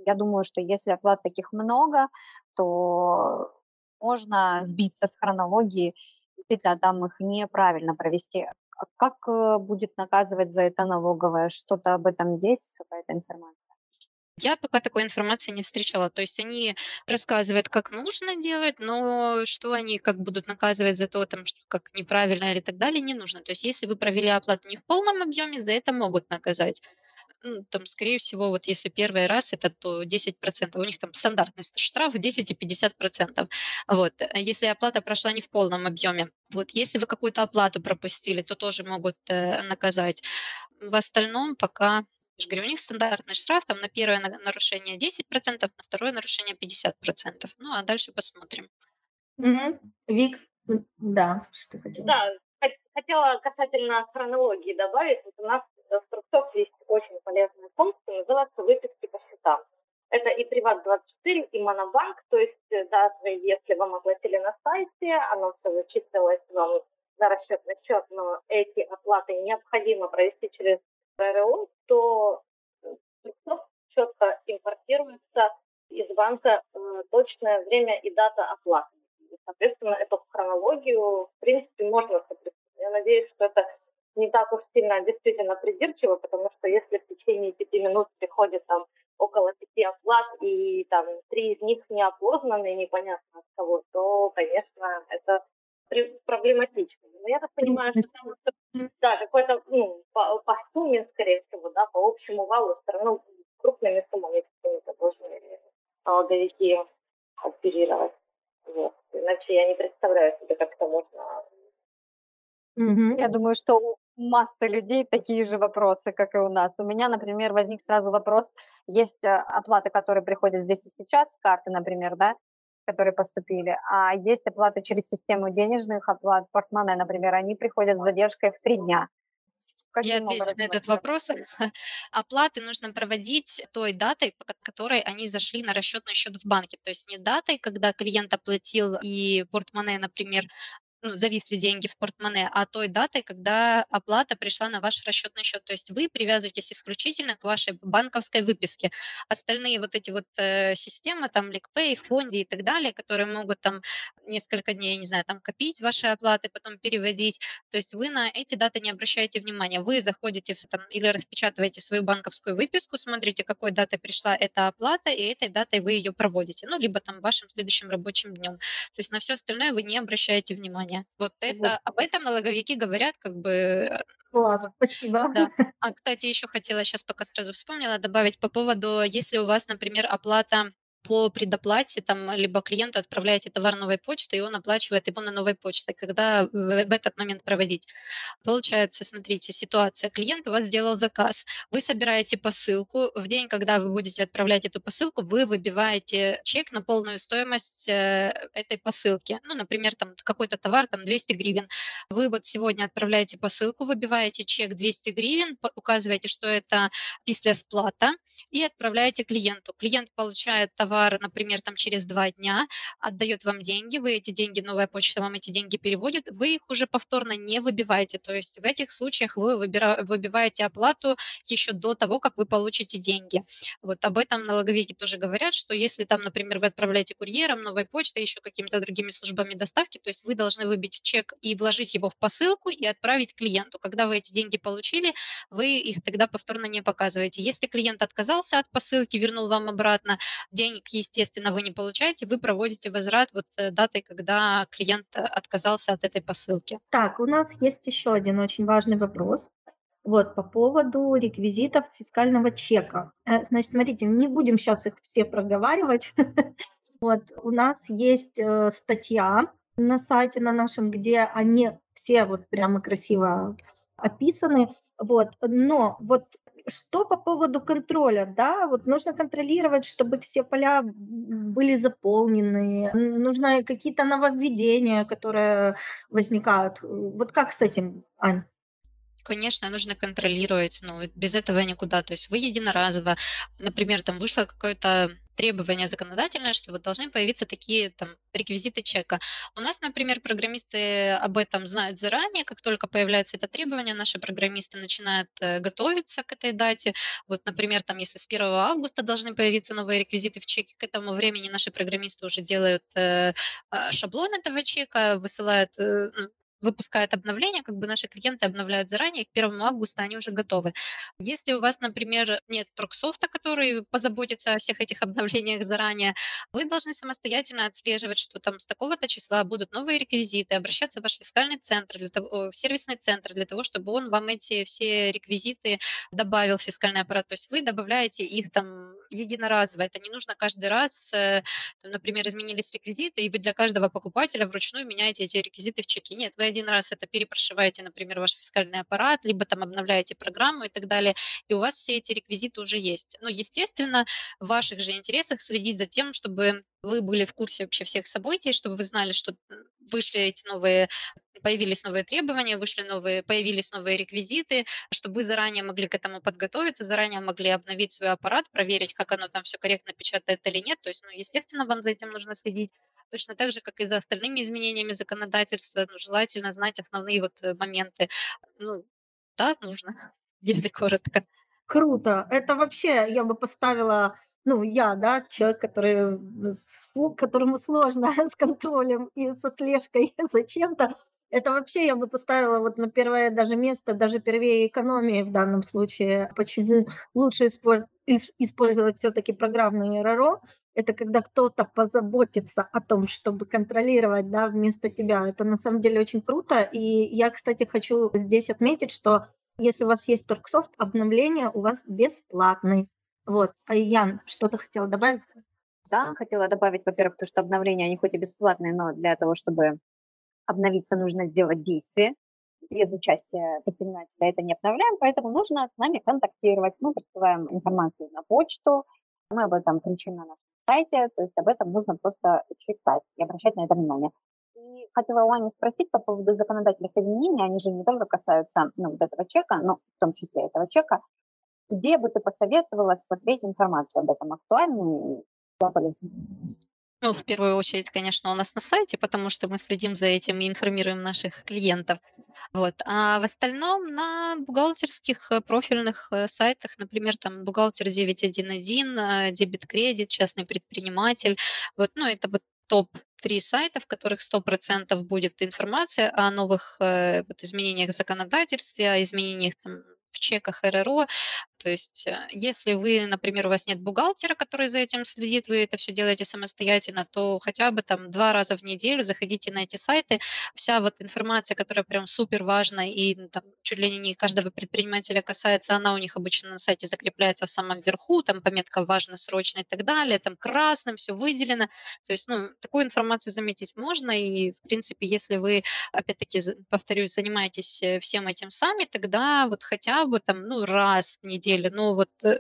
я думаю, что если оплат таких много, то можно сбиться с хронологии, действительно там их неправильно провести. А как э, будет наказывать за это налоговая? Что-то об этом есть, какая-то информация? Я пока такой информации не встречала. То есть они рассказывают, как нужно делать, но что они как будут наказывать за то, там, что как неправильно или так далее, не нужно. То есть если вы провели оплату не в полном объеме, за это могут наказать. Ну, там, скорее всего, вот если первый раз это, то 10%. У них там стандартный штраф 10 и 50%. Вот. А если оплата прошла не в полном объеме. Вот. Если вы какую-то оплату пропустили, то тоже могут э, наказать. В остальном пока я же говорю, у них стандартный штраф там на первое нарушение 10%, на второе нарушение 50%. Ну, а дальше посмотрим. Угу. Вик, да, что ты хотела? Да, хотела касательно хронологии добавить. Вот у нас в Структов есть очень полезная функция, называется выписки по счетам. Это и Приват24, и Монобанк, то есть э, даже если вам оплатили на сайте, оно все зачислилось вам на расчетный счет, но эти оплаты необходимо провести через РРО, то четко импортируется из банка э, точное время и дата оплаты. И, соответственно, эту хронологию, в принципе, можно соблюсти. Я надеюсь, что это не так уж сильно действительно придирчиво, потому что если в течение пяти минут приходит там около пяти оплат, и там три из них не опознаны, непонятно от кого, то, конечно, это проблематично. Но я так понимаю, что да, какой-то, ну, по, по сумме, скорее всего, да, по общему валу, все равно крупными суммами какими-то должны налоговики оперировать. Вот. Иначе я не представляю себе, как это можно Угу. Я думаю, что у массы людей такие же вопросы, как и у нас. У меня, например, возник сразу вопрос, есть э, оплаты, которые приходят здесь и сейчас, с карты, например, да, которые поступили, а есть оплаты через систему денежных оплат, портмоне, например, они приходят с задержкой в три дня. Каким Я отвечу на этот вопрос. *laughs* Оплаты нужно проводить той датой, по которой они зашли на расчетный счет в банке. То есть не датой, когда клиент оплатил и портмоне, например, ну, зависли деньги в портмоне, а той датой, когда оплата пришла на ваш расчетный счет. То есть вы привязываетесь исключительно к вашей банковской выписке. Остальные вот эти вот э, системы, там LickPay, Фонди и так далее, которые могут там несколько дней, не знаю, там копить ваши оплаты, потом переводить. То есть вы на эти даты не обращаете внимания. Вы заходите в, там, или распечатываете свою банковскую выписку, смотрите, какой датой пришла эта оплата, и этой датой вы ее проводите. Ну, либо там вашим следующим рабочим днем. То есть на все остальное вы не обращаете внимания уровня. Вот это, вот. об этом налоговики говорят как бы... Э, Класс, спасибо. Да. *laughs* А, кстати, еще хотела сейчас, пока сразу вспомнила, добавить по поводу, если у вас, например, оплата по предоплате, там, либо клиенту отправляете товар новой почтой, и он оплачивает его на новой почте. Когда в, в этот момент проводить? Получается, смотрите, ситуация. Клиент у вас сделал заказ. Вы собираете посылку. В день, когда вы будете отправлять эту посылку, вы выбиваете чек на полную стоимость э, этой посылки. Ну, например, там какой-то товар, там 200 гривен. Вы вот сегодня отправляете посылку, выбиваете чек 200 гривен, указываете, что это после сплата, и отправляете клиенту. Клиент получает товар, например, там через два дня, отдает вам деньги, вы эти деньги, новая почта вам эти деньги переводит, вы их уже повторно не выбиваете. То есть в этих случаях вы выбира, выбиваете оплату еще до того, как вы получите деньги. Вот об этом налоговики тоже говорят, что если там, например, вы отправляете курьером, новой почтой, еще какими-то другими службами доставки, то есть вы должны выбить чек и вложить его в посылку и отправить клиенту. Когда вы эти деньги получили, вы их тогда повторно не показываете. Если клиент отказался от посылки, вернул вам обратно, денег, естественно, вы не получаете, вы проводите возврат вот э, датой, когда клиент э, отказался от этой посылки. Так, у нас есть еще один очень важный вопрос. Вот, по поводу реквизитов фискального чека. Э, значит, смотрите, не будем сейчас их все проговаривать. *laughs* Вот, у нас есть статья на сайте на нашем, где они все вот прямо красиво описаны. Вот, но вот что по поводу контроля, да, вот нужно контролировать, чтобы все поля были заполнены, нужно какие-то нововведения, которые возникают. Вот как с этим, Ань? Конечно, нужно контролировать, но без этого никуда. То есть вы единоразово, например, там вышло какое-то требование законодательное, что вот должны появиться такие там реквизиты чека. У нас, например, программисты об этом знают заранее, как только появляется это требование, наши программисты начинают э, готовиться к этой дате. Вот, например, там, если с 1 августа должны появиться новые реквизиты в чеке, к этому времени наши программисты уже делают э, а, шаблон этого чека, высылают э, ну, выпускает обновление, как бы наши клиенты обновляют заранее, к 1 августа они уже готовы. Если у вас, например, нет Труксофта, который позаботится о всех этих обновлениях заранее, вы должны самостоятельно отслеживать, что там с такого-то числа будут новые реквизиты, обращаться в ваш фискальный центр, для того, в сервисный центр, для того, чтобы он вам эти все реквизиты добавил в фискальный аппарат. То есть вы добавляете их там единоразово. Это не нужно каждый раз, э, там, например, изменились реквизиты, и вы для каждого покупателя вручную меняете эти реквизиты в чеке. Нет, вы один раз это перепрошиваете, например, ваш фискальный аппарат, либо там обновляете программу и так далее, и у вас все эти реквизиты уже есть. Но, естественно, в ваших же интересах следить за тем, чтобы вы были в курсе вообще всех событий, чтобы вы знали, что вышли эти новые, появились новые требования, вышли новые, появились новые реквизиты, чтобы вы заранее могли к этому подготовиться, заранее могли обновить свой аппарат, проверить, как оно там все корректно печатает или нет. То есть, ну, естественно, вам за этим нужно следить. Точно так же, как и за остальными изменениями законодательства, ну, желательно знать основные вот э, моменты. Ну, да, нужно, *laughs* если коротко. Круто. Это вообще я бы поставила ну, я, да, человек, который, которому сложно *laughs* с контролем и со слежкой *laughs* за чем-то, это вообще я бы поставила вот на первое даже место, даже первее экономии в данном случае. Почему лучше использовать все-таки программные РРО? Это когда кто-то позаботится о том, чтобы контролировать да, вместо тебя. Это на самом деле очень круто. И я, кстати, хочу здесь отметить, что если у вас есть Торксофт, обновление у вас бесплатный. Вот. А Ян, что-то хотела добавить? Да, хотела добавить, во-первых, то, что обновления, они хоть и бесплатные, но для того, чтобы обновиться, нужно сделать действие. Без участия предпринимателя это не обновляем, поэтому нужно с нами контактировать. Мы присылаем информацию на почту, мы об этом кричим на нашем сайте, то есть об этом нужно просто читать и обращать на это внимание. И хотела у Ани спросить по поводу законодательных изменений, они же не только касаются ну, вот этого чека, но в том числе этого чека, где бы ты посоветовала смотреть информацию об этом актуальную и полезную? Ну, в первую очередь, конечно, у нас на сайте, потому что мы следим за этим и информируем наших клиентов. Вот. А в остальном на бухгалтерских э, профильных э, сайтах, например, там бухгалтер 911, дебет кредит, частный предприниматель. Вот, ну, это вот топ три сайта, в которых 100% будет информация о новых э, вот, изменениях в законодательстве, о изменениях там, в чеках РРО. То есть, э, если вы, например, у вас нет бухгалтера, который за этим следит, вы это все делаете самостоятельно, то хотя бы там два раза в неделю заходите на эти сайты. Вся вот информация, которая прям супер важна и там, чуть ли не каждого предпринимателя касается, она у них обычно на сайте закрепляется в самом верху, там пометка важно, срочно и так далее, там красным все выделено. То есть, ну, такую информацию заметить можно, и, в принципе, если вы, опять-таки, повторюсь, занимаетесь э, всем этим сами, тогда вот хотя бы там, ну, раз в неделю, ну, вот э,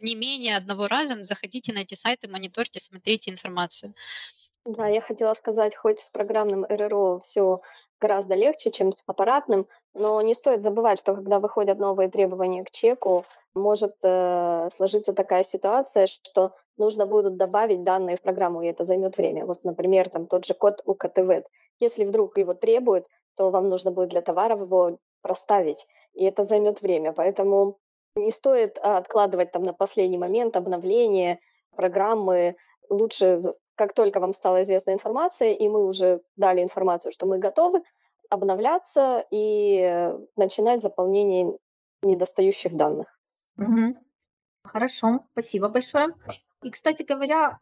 не менее одного раза заходите на эти сайты, мониторьте, смотрите информацию. Да, я хотела сказать, хоть с программным РРО все гораздо легче, чем с аппаратным, Но не стоит забывать, что когда выходят новые требования к чеку, может э, сложиться такая ситуация, что нужно будет добавить данные в программу, и это займет время. Вот, например, там тот же код УКТВ. Если вдруг его требуют, то вам нужно будет для товаров его проставить, и это займет время. Поэтому не стоит а, откладывать там на последний момент обновление программы. Лучше, как только вам стала известна информация, и мы уже дали информацию, что мы готовы, обновляться и начинать заполнение недостающих данных. Угу. Хорошо, спасибо большое. И, кстати говоря,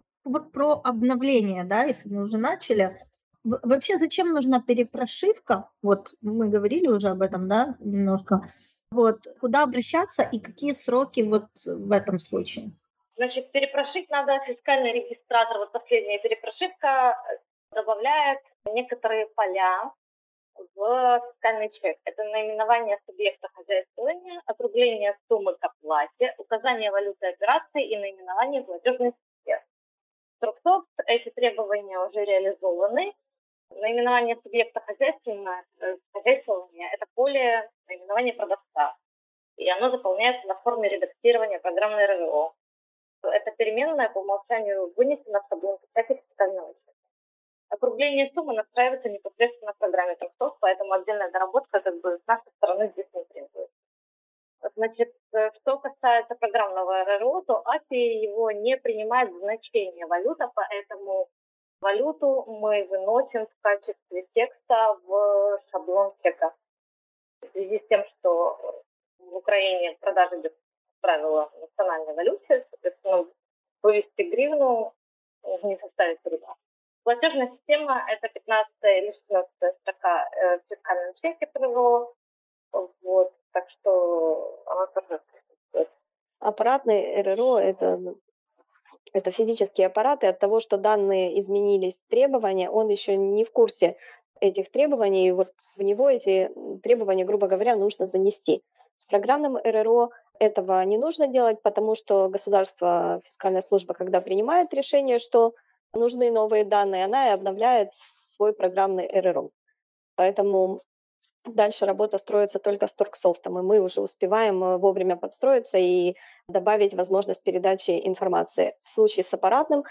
про обновление, да, если мы уже начали, вообще зачем нужна перепрошивка? Вот мы говорили уже об этом, да, немножко. Вот куда обращаться и какие сроки вот в этом случае? Значит, перепрошить надо фискальный регистратор. Вот последняя перепрошивка добавляет некоторые поля в фискальный чек. Это наименование субъекта хозяйствования, округление суммы к оплате, указание валюты операции и наименование платежных средств. Строксофт эти требования уже реализованы. Наименование субъекта хозяйствования, э, хозяйствования – это поле наименования продавца. И оно заполняется на форме редактирования программной РВО. Это переменная по умолчанию вынесена в печати фискального чека. Округление суммы настраивается непосредственно в программе Томсов, поэтому отдельная доработка как бы с нашей стороны здесь не требуется. Значит, э, что касается программного РРО, то API его не принимает значение валюта, поэтому валюту мы выносим в качестве текста в шаблон чека. В связи с тем, что в Украине продажи без правила национальной валюте, соответственно, вывести гривну не составит труда. Платежная система – это 15 или 16 строка э, в фискальном чеке ПРО. Вот, так что она тоже. Аппаратный РРО – это это физические аппараты, от того, что данные изменились, требования, он еще не в курсе этих требований, и вот в него эти требования, грубо говоря, нужно занести. С программным РРО этого не нужно делать, потому что государство, фискальная служба, когда принимает решение, что нужны новые данные, она и обновляет свой программный РРО. Поэтому дальше работа строится только с торксофтом, и мы уже успеваем э, вовремя подстроиться и добавить возможность передачи информации. В случае с аппаратным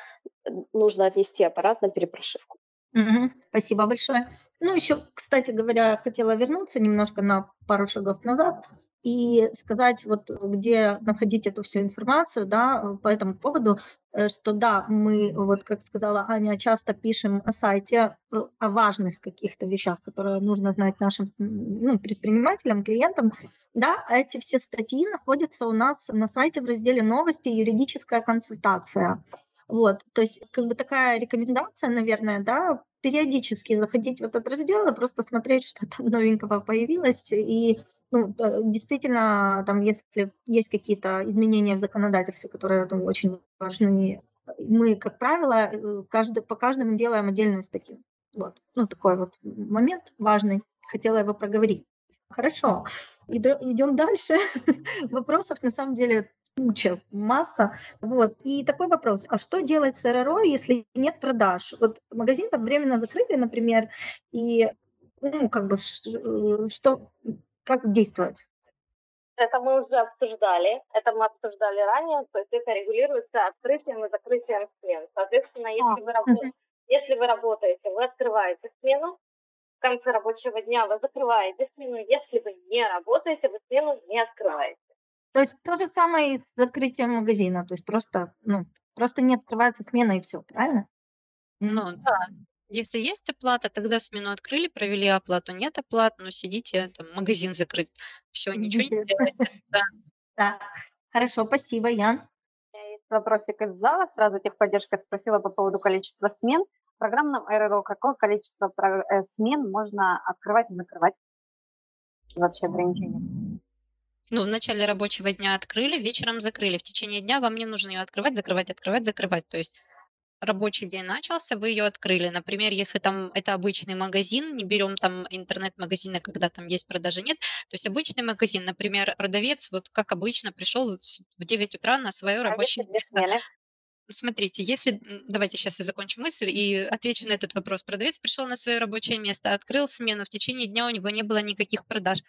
нужно отнести аппарат на перепрошивку. Угу, спасибо большое. Ну, еще, кстати говоря, хотела вернуться немножко на пару шагов назад и сказать, вот где находить эту всю информацию, да, по этому поводу, э, что да, мы, вот как сказала Аня, часто пишем о сайте э, о важных каких-то вещах, которые нужно знать нашим ну, предпринимателям, клиентам, да, эти все статьи находятся у нас на сайте в разделе новости юридическая консультация. Вот, то есть как бы такая рекомендация, наверное, да, периодически заходить в этот раздел и просто смотреть, что *laughs* там новенького появилось, и ну, действительно, там, если есть какие-то изменения в законодательстве, которые ну, очень важны, мы, как правило, э, каждый, по каждому делаем отдельную статью. Вот. Ну, такой вот момент важный. Хотела его проговорить. Хорошо. Идем дальше. *laughs* Вопросов на самом деле куча, масса. Вот. И такой вопрос, а что делать с РРО, если нет продаж? Вот магазин там временно закрытый, например, и ну, как бы, э, что, как действовать? Это мы уже обсуждали, это мы обсуждали ранее, то есть это регулируется открытием и закрытием смен. Соответственно, если, а, вы, работаете, если вы работаете, вы открываете смену, в конце рабочего дня вы закрываете смену, если вы не работаете, вы смену не открываете. То есть то же самое и с закрытием магазина, то есть просто, ну, просто не открывается смена и все, правильно? Ну да, если есть оплата, тогда смену открыли, провели оплату. Нет оплат, ну сидите, там магазин закрыт. Все, ничего не делаете. *laughs* Да. Да. Хорошо, спасибо, Ян. Есть вопросик из зала. Сразу техподдержка спросила по поводу количества смен. В программном РРО какое количество э, смен можно открывать и закрывать? Вообще ограничения. Ну, в начале рабочего дня открыли, вечером закрыли. В течение дня вам не нужно ее открывать, закрывать, открывать, закрывать. То есть рабочий день начался, вы ее открыли. Например, если там это обычный магазин, не берем там интернет-магазины, когда там есть продажи, нет. То есть обычный магазин, например, продавец, вот как обычно, пришел в 9 утра на свое а рабочее место. Смотрите, если давайте сейчас я закончу мысль и отвечу на этот вопрос. Продавец пришел на свое рабочее место, открыл смену, в течение дня у него не было никаких продаж.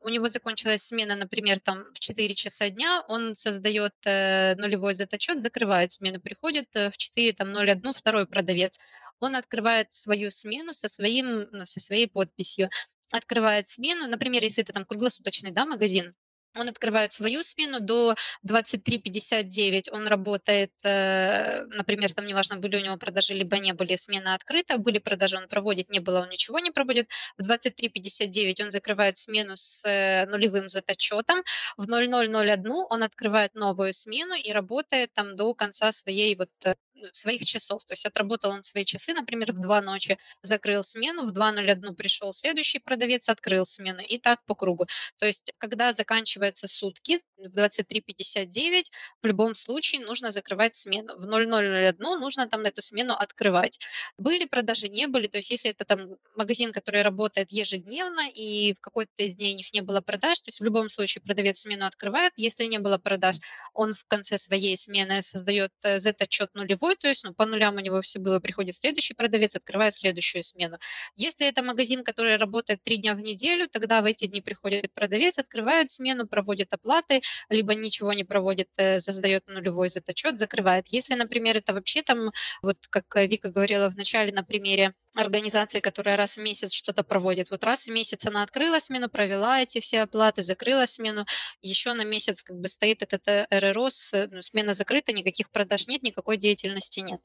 У него закончилась смена, например, там в 4 часа дня, он создает э, нулевой Z-отчет, закрывает смену, приходит э, в 4, там 01 второй продавец. Он открывает свою смену со, своим, ну, со своей подписью открывает смену, например, если это там круглосуточный да, магазин, он открывает свою смену до 23.59, он работает, э, например, там неважно, были у него продажи, либо не были, смена открыта, были продажи, он проводит, не было, он ничего не проводит. В 23.59 он закрывает смену с э, нулевым Z-отчетом, в 00.01 он открывает новую смену и работает там до конца своей вот э, своих часов. То есть отработал он свои часы, например, в 2 ночи, закрыл смену, в 2.01 пришел следующий продавец, открыл смену и так по кругу. То есть когда заканчиваются сутки в 23.59, в любом случае нужно закрывать смену. В 00.01 нужно там эту смену открывать. Были продажи, не были. То есть если это там магазин, который работает ежедневно и в какой-то из дней у них не было продаж, то есть в любом случае продавец смену открывает. Если не было продаж, он в конце своей смены создает э, Z-отчет нулевой, нулевой, то есть ну, по нулям у него все было, приходит следующий продавец, открывает следующую смену. Если это магазин, который работает три дня в неделю, тогда в эти дни приходит продавец, открывает смену, проводит оплаты, либо ничего не проводит, э, создает нулевой заточет, закрывает. Если, например, это вообще там, вот как Вика говорила в начале на примере организации, которая раз в месяц что-то проводит. Вот раз в месяц она открыла смену, провела эти все оплаты, закрыла смену, еще на месяц как бы стоит этот э, РРО, ну, смена закрыта, никаких продаж нет, никакой деятельности нет.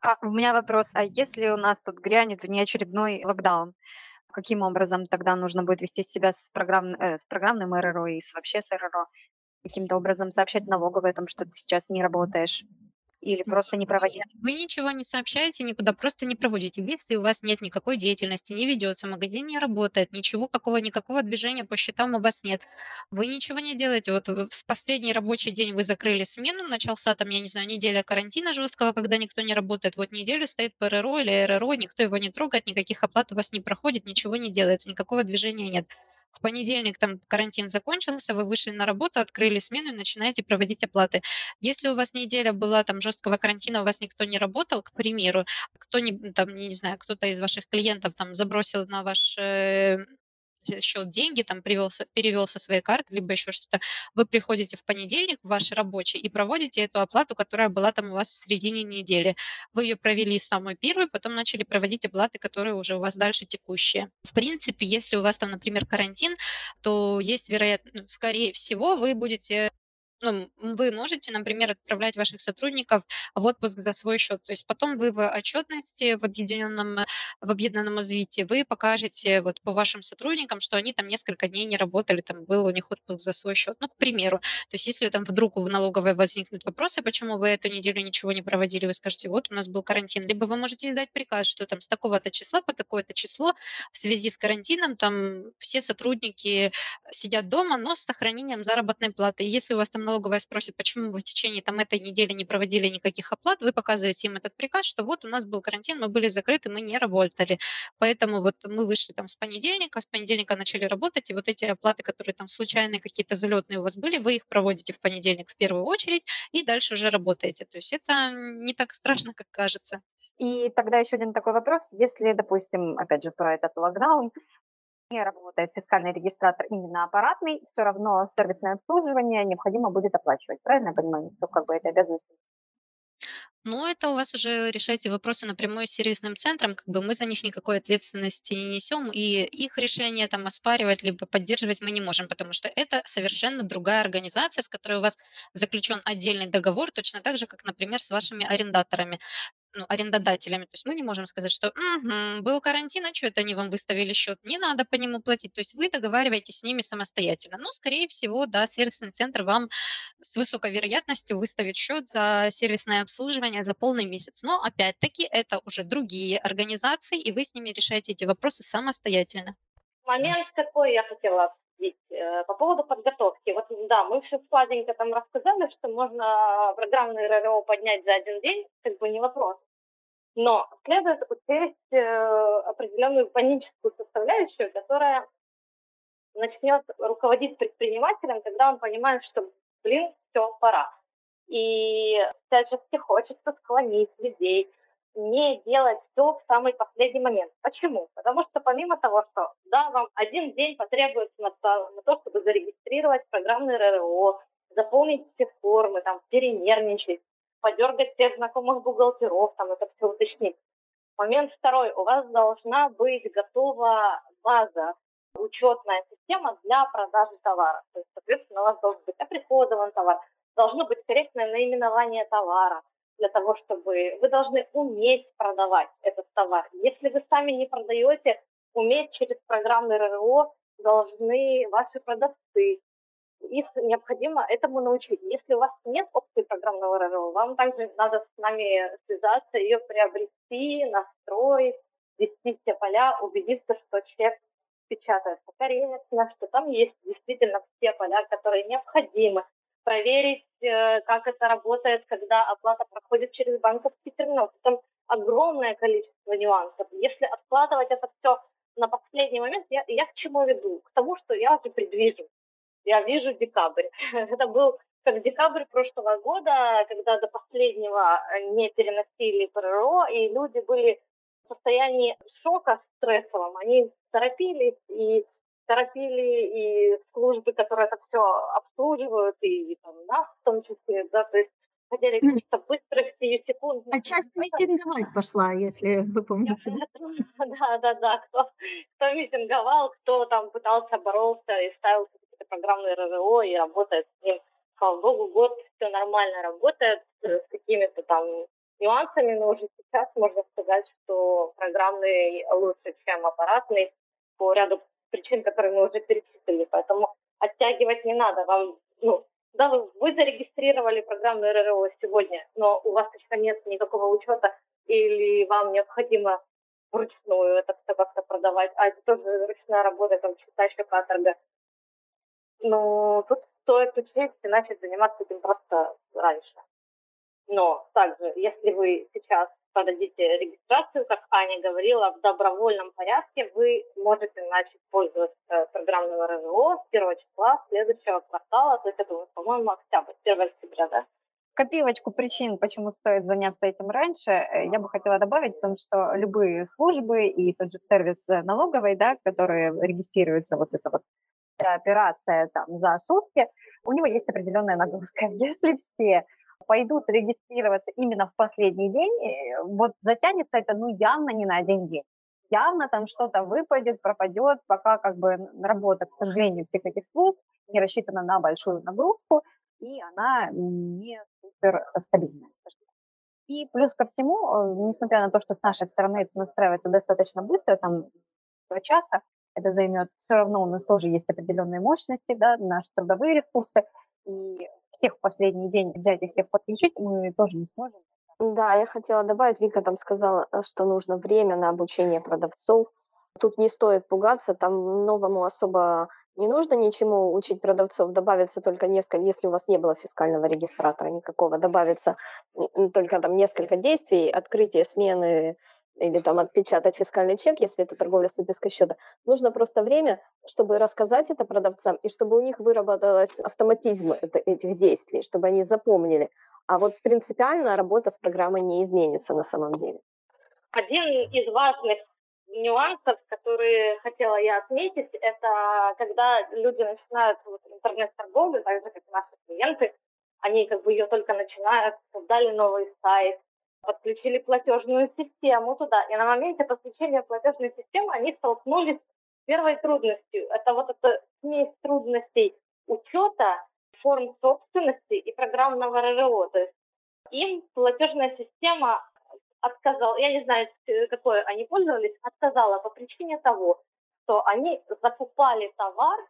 А, у меня вопрос, а если у нас тут грянет внеочередной локдаун, каким образом тогда нужно будет вести себя с, программ, э, с программным РРО и с, вообще с РРО? Каким-то образом сообщать налоговой о том, что ты сейчас не работаешь? Или просто не проводить? Вы ничего не сообщаете, никуда просто не проводите. Если у вас нет никакой деятельности, не ведется, магазин не работает, ничего какого, никакого движения по счетам у вас нет, вы ничего не делаете. Вот в последний рабочий день вы закрыли смену, начался там, я не знаю, неделя карантина жесткого, когда никто не работает. Вот неделю стоит ПРРО или РРО, никто его не трогает, никаких оплат у вас не проходит, ничего не делается, никакого движения нет в понедельник там карантин закончился, вы вышли на работу, открыли смену и начинаете проводить оплаты. Если у вас неделя была там жесткого карантина, у вас никто не работал, к примеру, кто не там, не знаю, кто-то из ваших клиентов там забросил на ваш э, счет деньги, там перевел, перевел со своей карты, либо еще что-то, вы приходите в понедельник в ваш рабочий и проводите эту оплату, которая была там у вас в середине недели. Вы ее провели самой первой, потом начали проводить оплаты, которые уже у вас дальше текущие. В принципе, если у вас там, например, карантин, то есть вероятность, скорее всего, вы будете ну, вы можете, например, отправлять ваших сотрудников в отпуск за свой счет. То есть потом вы в отчетности в объединенном, в объединенном развитии вы покажете вот по вашим сотрудникам, что они там несколько дней не работали, там был у них отпуск за свой счет. Ну, к примеру. То есть если там вдруг в налоговой возникнут вопросы, почему вы эту неделю ничего не проводили, вы скажете, вот у нас был карантин. Либо вы можете издать приказ, что там с такого-то числа по такое-то число в связи с карантином там все сотрудники сидят дома, но с сохранением заработной платы. И если у вас там налоговая спросит, почему вы в течение там, этой недели не проводили никаких оплат, вы показываете им этот приказ, что вот у нас был карантин, мы были закрыты, мы не работали. Поэтому вот мы вышли там с понедельника, с понедельника начали работать, и вот эти оплаты, которые там случайные какие-то залетные у вас были, вы их проводите в понедельник в первую очередь, и дальше уже работаете. То есть это не так страшно, как кажется. И тогда еще один такой вопрос. Если, допустим, опять же, про этот локдаун, не работает фискальный регистратор именно аппаратный, все равно сервисное обслуживание необходимо будет оплачивать. Правильно я понимаю? Что как бы это обязанность ну, это у вас уже решайте вопросы напрямую с сервисным центром, как бы мы за них никакой ответственности не несем, и их решение там оспаривать либо поддерживать мы не можем, потому что это совершенно другая организация, с которой у вас заключен отдельный договор, точно так же, как, например, с вашими арендаторами ну, арендодателями. То есть мы не можем сказать, что угу, был карантин, а что это они вам выставили счет, не надо по нему платить. То есть вы договариваетесь с ними самостоятельно. Ну, скорее всего, да, сервисный центр вам с высокой вероятностью выставит счет за сервисное обслуживание за полный месяц. Но опять-таки это уже другие организации, и вы с ними решаете эти вопросы самостоятельно. Момент какой я хотела по поводу подготовки. Вот да, мы все сладенько там рассказали, что можно программный РРО поднять за один день, как бы не вопрос. Но следует учесть э, определенную паническую составляющую, которая начнет руководить предпринимателем, когда он понимает, что, блин, все, пора. И всячески хочется склонить людей не делать все в самый последний момент. Почему? Потому что помимо того, что да, вам один день потребуется на на то чтобы зарегистрировать программный РРО, заполнить все формы, там, перенервничать, подергать всех знакомых бухгалтеров, там, это все уточнить. Момент второй. У вас должна быть готова база, учетная система для продажи товара. То есть, соответственно, у вас должен быть оприходован товар, должно быть корректное наименование товара для того, чтобы вы должны уметь продавать этот товар. Если вы сами не продаете, уметь через программный РРО должны ваши продавцы. Их необходимо этому научить. Если у вас нет опции программного РРО, вам также надо с нами связаться, ее приобрести, настроить, ввести все поля, убедиться, что чек печатается корректно, что там есть действительно все поля, которые необходимы, проверить, э, как это работает, когда оплата проходит через банковский терминал. Там огромное количество нюансов. Если откладывать это все на последний момент, я, я к чему веду? К тому, что я уже предвижу. Я вижу декабрь. *laughs* Это был как декабрь прошлого года, когда до последнего не переносили ПРО, и люди были в состоянии шока стрессовом. Они торопились и торопили и службы, которые это все обслуживают, и там, нас в том числе, да, то есть хотели каких-то быстрых секунд. А часть митинговать пошла, если вы помните. *laughs* Да, да, да, кто, кто митинговал, кто там пытался бороться и ставил какие-то программные РВО и работает с ним. Слава богу, год все нормально работает с какими-то там нюансами, но уже сейчас можно сказать, что программный лучше, чем аппаратный по ряду причин, которые мы уже перечислили. Поэтому оттягивать не надо. Вам, ну, да, вы, вы зарегистрировали программную РРО сегодня, но у вас еще нет никакого учета, или вам необходимо вручную это все как-то продавать, а это тоже ручная работа, там читающая каторга. Ну, тут стоит учесть и начать заниматься этим просто раньше. Но также, если вы сейчас подадите регистрацию, как Аня говорила, в добровольном порядке вы можете начать пользоваться программным РВО с 1 числа следующего квартала, то есть это, по-моему, октябрь, 1 октября, да? копилочку причин, почему стоит заняться этим раньше, э, я бы хотела добавить в том, что любые службы и тот же сервис налоговой, да, который регистрируется вот эта вот операция там за сутки, у него есть определенная нагрузка. *laughs* Если все пойдут регистрироваться именно в последний день, э, вот затянется это ну явно не на один день. Явно там что-то выпадет, пропадет, пока как бы работа, к сожалению, всех этих служб не рассчитана на большую нагрузку, и она не супер стабильная, И плюс ко всему, э, несмотря на то, что с нашей стороны это настраивается достаточно быстро, там два часа, это займет, все равно у нас тоже есть определенные мощности, да, наши трудовые ресурсы, и всех в последний день взять и всех подключить мы тоже не сможем. Да, я хотела добавить, Вика там сказала, э, что нужно время на обучение продавцов. Тут не стоит пугаться, там новому особо не нужно ничему учить продавцов, добавится только несколько, если у вас не было фискального регистратора никакого, добавится только там несколько действий, открытие смены или там отпечатать фискальный чек, если это торговля с выпиской счета. Нужно просто время, чтобы рассказать это продавцам, и чтобы у них выработалось автоматизм этих действий, чтобы они запомнили. А вот принципиально работа с программой не изменится на самом деле. Один из важных нюансов, которые хотела я отметить, это когда люди начинают вот, интернет-торговлю, так же, как и наши клиенты, они как бы ее только начинают, создали новый сайт, подключили платежную систему туда. И на моменте подключения платежной системы они столкнулись с первой трудностью. Это вот эта смесь трудностей учета, форм собственности и программного РРО. То есть им платежная система отказала, я не знаю, какой они пользовались, отказала по причине того, что они закупали товар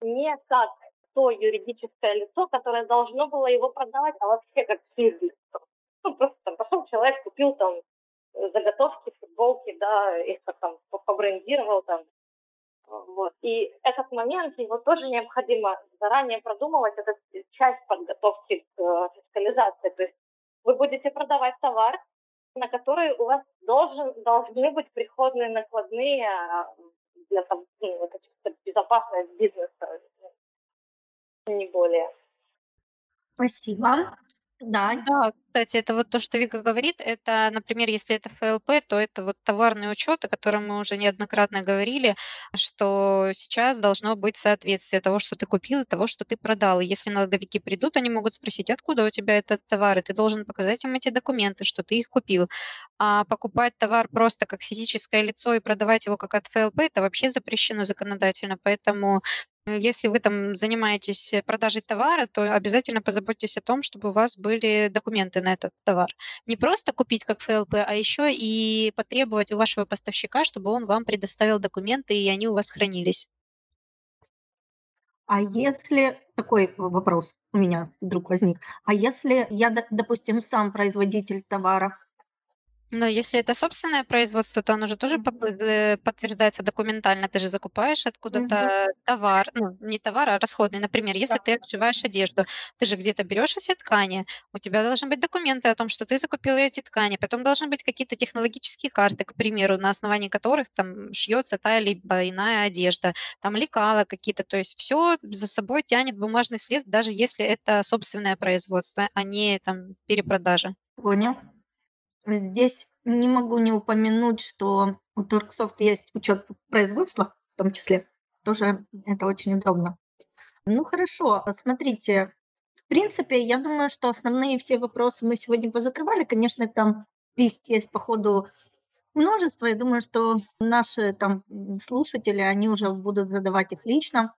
не как то юридическое лицо, которое должно было его продавать, а вообще как физлицо. Ну, просто там пошел человек, купил там э, заготовки, футболки, да, их там побрендировал там. Вот. И этот момент, его тоже необходимо заранее продумывать, это часть подготовки к э, фискализации. То есть вы будете продавать товар, на который у вас должен, должны быть приходные накладные а, для там, ну, это чисто безопасность бизнеса, не более. Спасибо. Да. Да, кстати, это вот то, что Вика говорит. Это, например, если это ФЛП, то это вот товарный учет, о котором мы уже неоднократно говорили, что сейчас должно быть соответствие того, что ты купил, и того, что ты продал. И если налоговики придут, они могут спросить, откуда у тебя этот товар, и ты должен показать им эти документы, что ты их купил. А покупать товар просто как физическое лицо и продавать его как от ФЛП, это вообще запрещено законодательно. Поэтому если вы там занимаетесь продажей товара, то обязательно позаботьтесь о том, чтобы у вас были документы на этот товар. Не просто купить как ФЛП, а еще и потребовать у вашего поставщика, чтобы он вам предоставил документы, и они у вас хранились. А если такой вопрос у меня вдруг возник, а если я, допустим, сам производитель товара, но если это собственное производство, то оно же тоже э, подтверждается документально. Ты же закупаешь откуда-то товар, ну, не товар, а расходный. Например, если Да. ты отшиваешь одежду, ты же где-то берешь эти ткани, у тебя должны быть документы о том, что ты закупил эти ткани. Потом должны быть какие-то технологические карты, к примеру, на основании которых там шьется та либо иная одежда, там лекала какие-то. То есть все за собой тянет бумажный след, даже если это собственное производство, а не там перепродажа. Понял. Здесь не могу не упомянуть, что у Торксофт есть учет производства, в том числе. Тоже это очень удобно. Ну хорошо, смотрите, в принципе, я думаю, что основные все вопросы мы сегодня позакрывали. Конечно, там их есть по ходу множество. Я думаю, что наши там слушатели, они уже будут задавать их лично,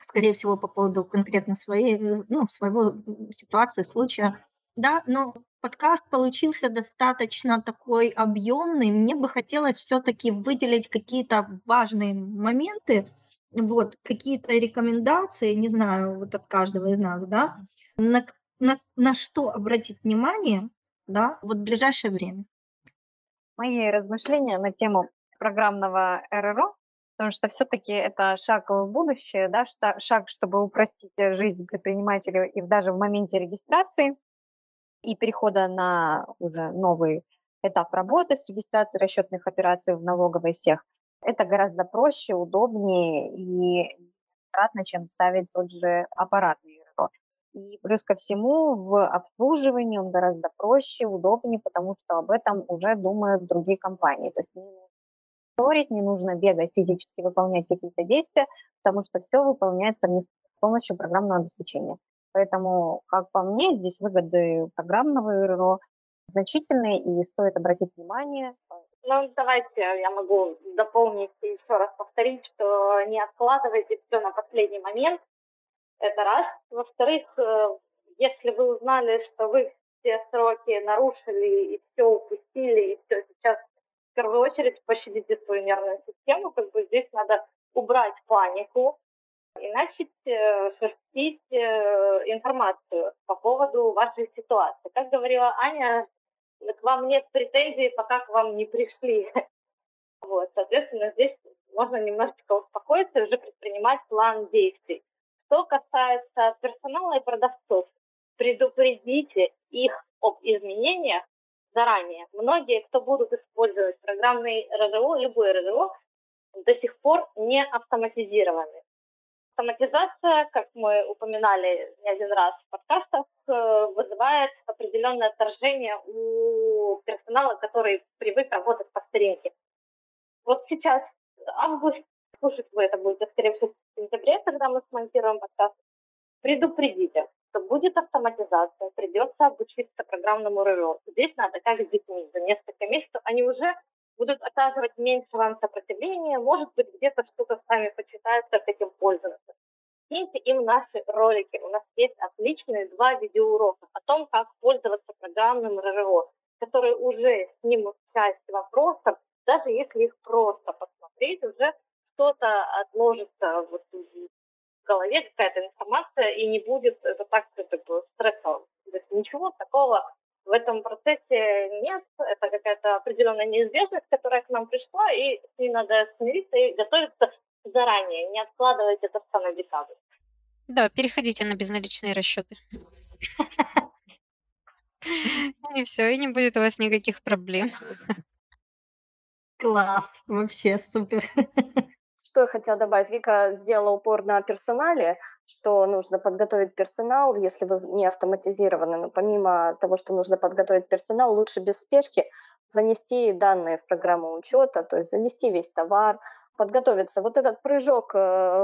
скорее всего, по поводу конкретно своей, ну, своего ситуации, случая. Да, но подкаст получился достаточно такой объемный. Мне бы хотелось все-таки выделить какие-то важные моменты, вот, какие-то рекомендации, не знаю, вот от каждого из нас, да, на, на, на что обратить внимание, да, вот в ближайшее время. Мои размышления на тему программного РРО, потому что все-таки это шаг в будущее, да, шаг, чтобы упростить жизнь предпринимателю и даже в моменте регистрации – и перехода на уже новый этап работы с регистрацией расчетных операций в налоговой всех, это гораздо проще, удобнее и тратно, чем ставить тот же аппаратный РРО. И плюс ко всему в обслуживании он гораздо проще, удобнее, потому что об этом уже думают другие компании. То есть не нужно сторить, не нужно бегать, физически выполнять какие-то действия, потому что все выполняется с помощью программного обеспечения. Поэтому, как по мне, здесь выгоды программного РРО значительные, и стоит обратить внимание. Ну, давайте я могу дополнить и еще раз повторить, что не откладывайте все на последний момент. Это раз. Во-вторых, э, если вы узнали, что вы все сроки нарушили и все упустили, и все сейчас в первую очередь пощадите свою нервную систему, как бы здесь надо убрать панику, и начать э, шерстить э, информацию по поводу вашей ситуации. Как говорила Аня, к вам нет претензий, пока к вам не пришли. *laughs* Вот, соответственно, здесь можно немножечко успокоиться и уже предпринимать план действий. Что касается персонала и продавцов, предупредите их об изменениях заранее. Многие, кто будут использовать программный РЗО, любой РЗО, до сих пор не автоматизированы. Автоматизация, как мы упоминали не один раз в подкастах, э, вызывает определенное отторжение у персонала, который привык работать по старинке. Вот сейчас август, слушать вы это будете, скорее всего, в сентябре, когда мы смонтируем подкаст, предупредите, что будет автоматизация, придется обучиться программному РРО. Здесь надо, как с детьми, за несколько месяцев они уже будут оказывать меньше вам сопротивления, может быть, где-то что-то сами почитают, как этим пользоваться. Киньте им наши ролики. У нас есть отличные два видеоурока о том, как пользоваться программным РРО, которые уже снимут часть вопросов, даже если их просто посмотреть, уже что-то отложится вот в голове, какая-то информация, и не будет это так как бы стрессово. То есть ничего такого в этом процессе нет, какая-то определенная неизбежность, которая к нам пришла, и с ней надо смириться и готовиться заранее, не откладывать это все на декабрь. Да, переходите на безналичные расчеты. И все, и не будет у вас никаких проблем. Класс, вообще супер. что я хотела добавить? Вика сделала упор на персонале, что нужно подготовить персонал, если вы не автоматизированы. Но помимо того, что нужно подготовить персонал, лучше без спешки занести данные в программу учета, то есть занести весь товар, подготовиться. Вот этот прыжок э,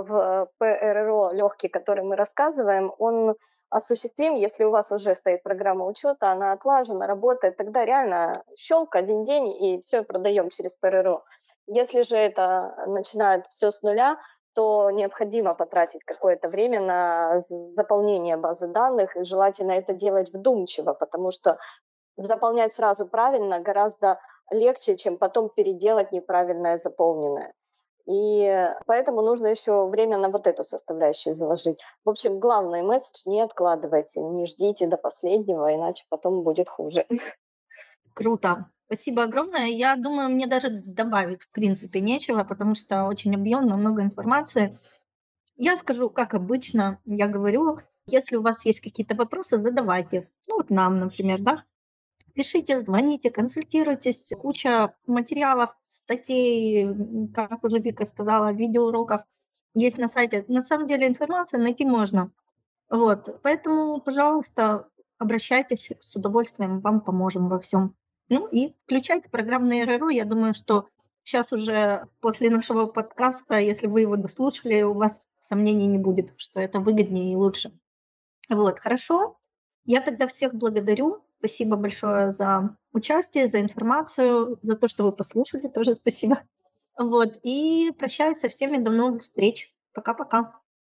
в ПРРО легкий, который мы рассказываем, он осуществим, если у вас уже стоит программа учета, она отлажена, работает, тогда реально щелк один день и все продаем через ПРРО. Если же это начинает все с нуля, то необходимо потратить какое-то время на заполнение базы данных, и желательно это делать вдумчиво, потому что заполнять сразу правильно гораздо легче, чем потом переделать неправильное заполненное. И поэтому нужно еще время на вот эту составляющую заложить. В общем, главный месседж – не откладывайте, не ждите до последнего, иначе потом будет хуже. Круто. Спасибо огромное. Я думаю, мне даже добавить в принципе нечего, потому что очень объемно, много информации. Я скажу, как обычно, я говорю, если у вас есть какие-то вопросы, задавайте. Ну вот нам, например, да, пишите, звоните, консультируйтесь. Куча материалов, статей, как уже Вика сказала, видеоуроков есть на сайте. На самом деле информацию найти можно. Вот, поэтому, пожалуйста, обращайтесь, с удовольствием вам поможем во всем. Ну и включайте программное РРО. Я думаю, что сейчас уже после нашего подкаста, если вы его дослушали, у вас сомнений не будет, что это выгоднее и лучше. Вот, хорошо. Я тогда всех благодарю. Спасибо большое за участие, за информацию, за то, что вы послушали, тоже спасибо. Вот, и прощаюсь со всеми, до новых встреч. Пока-пока.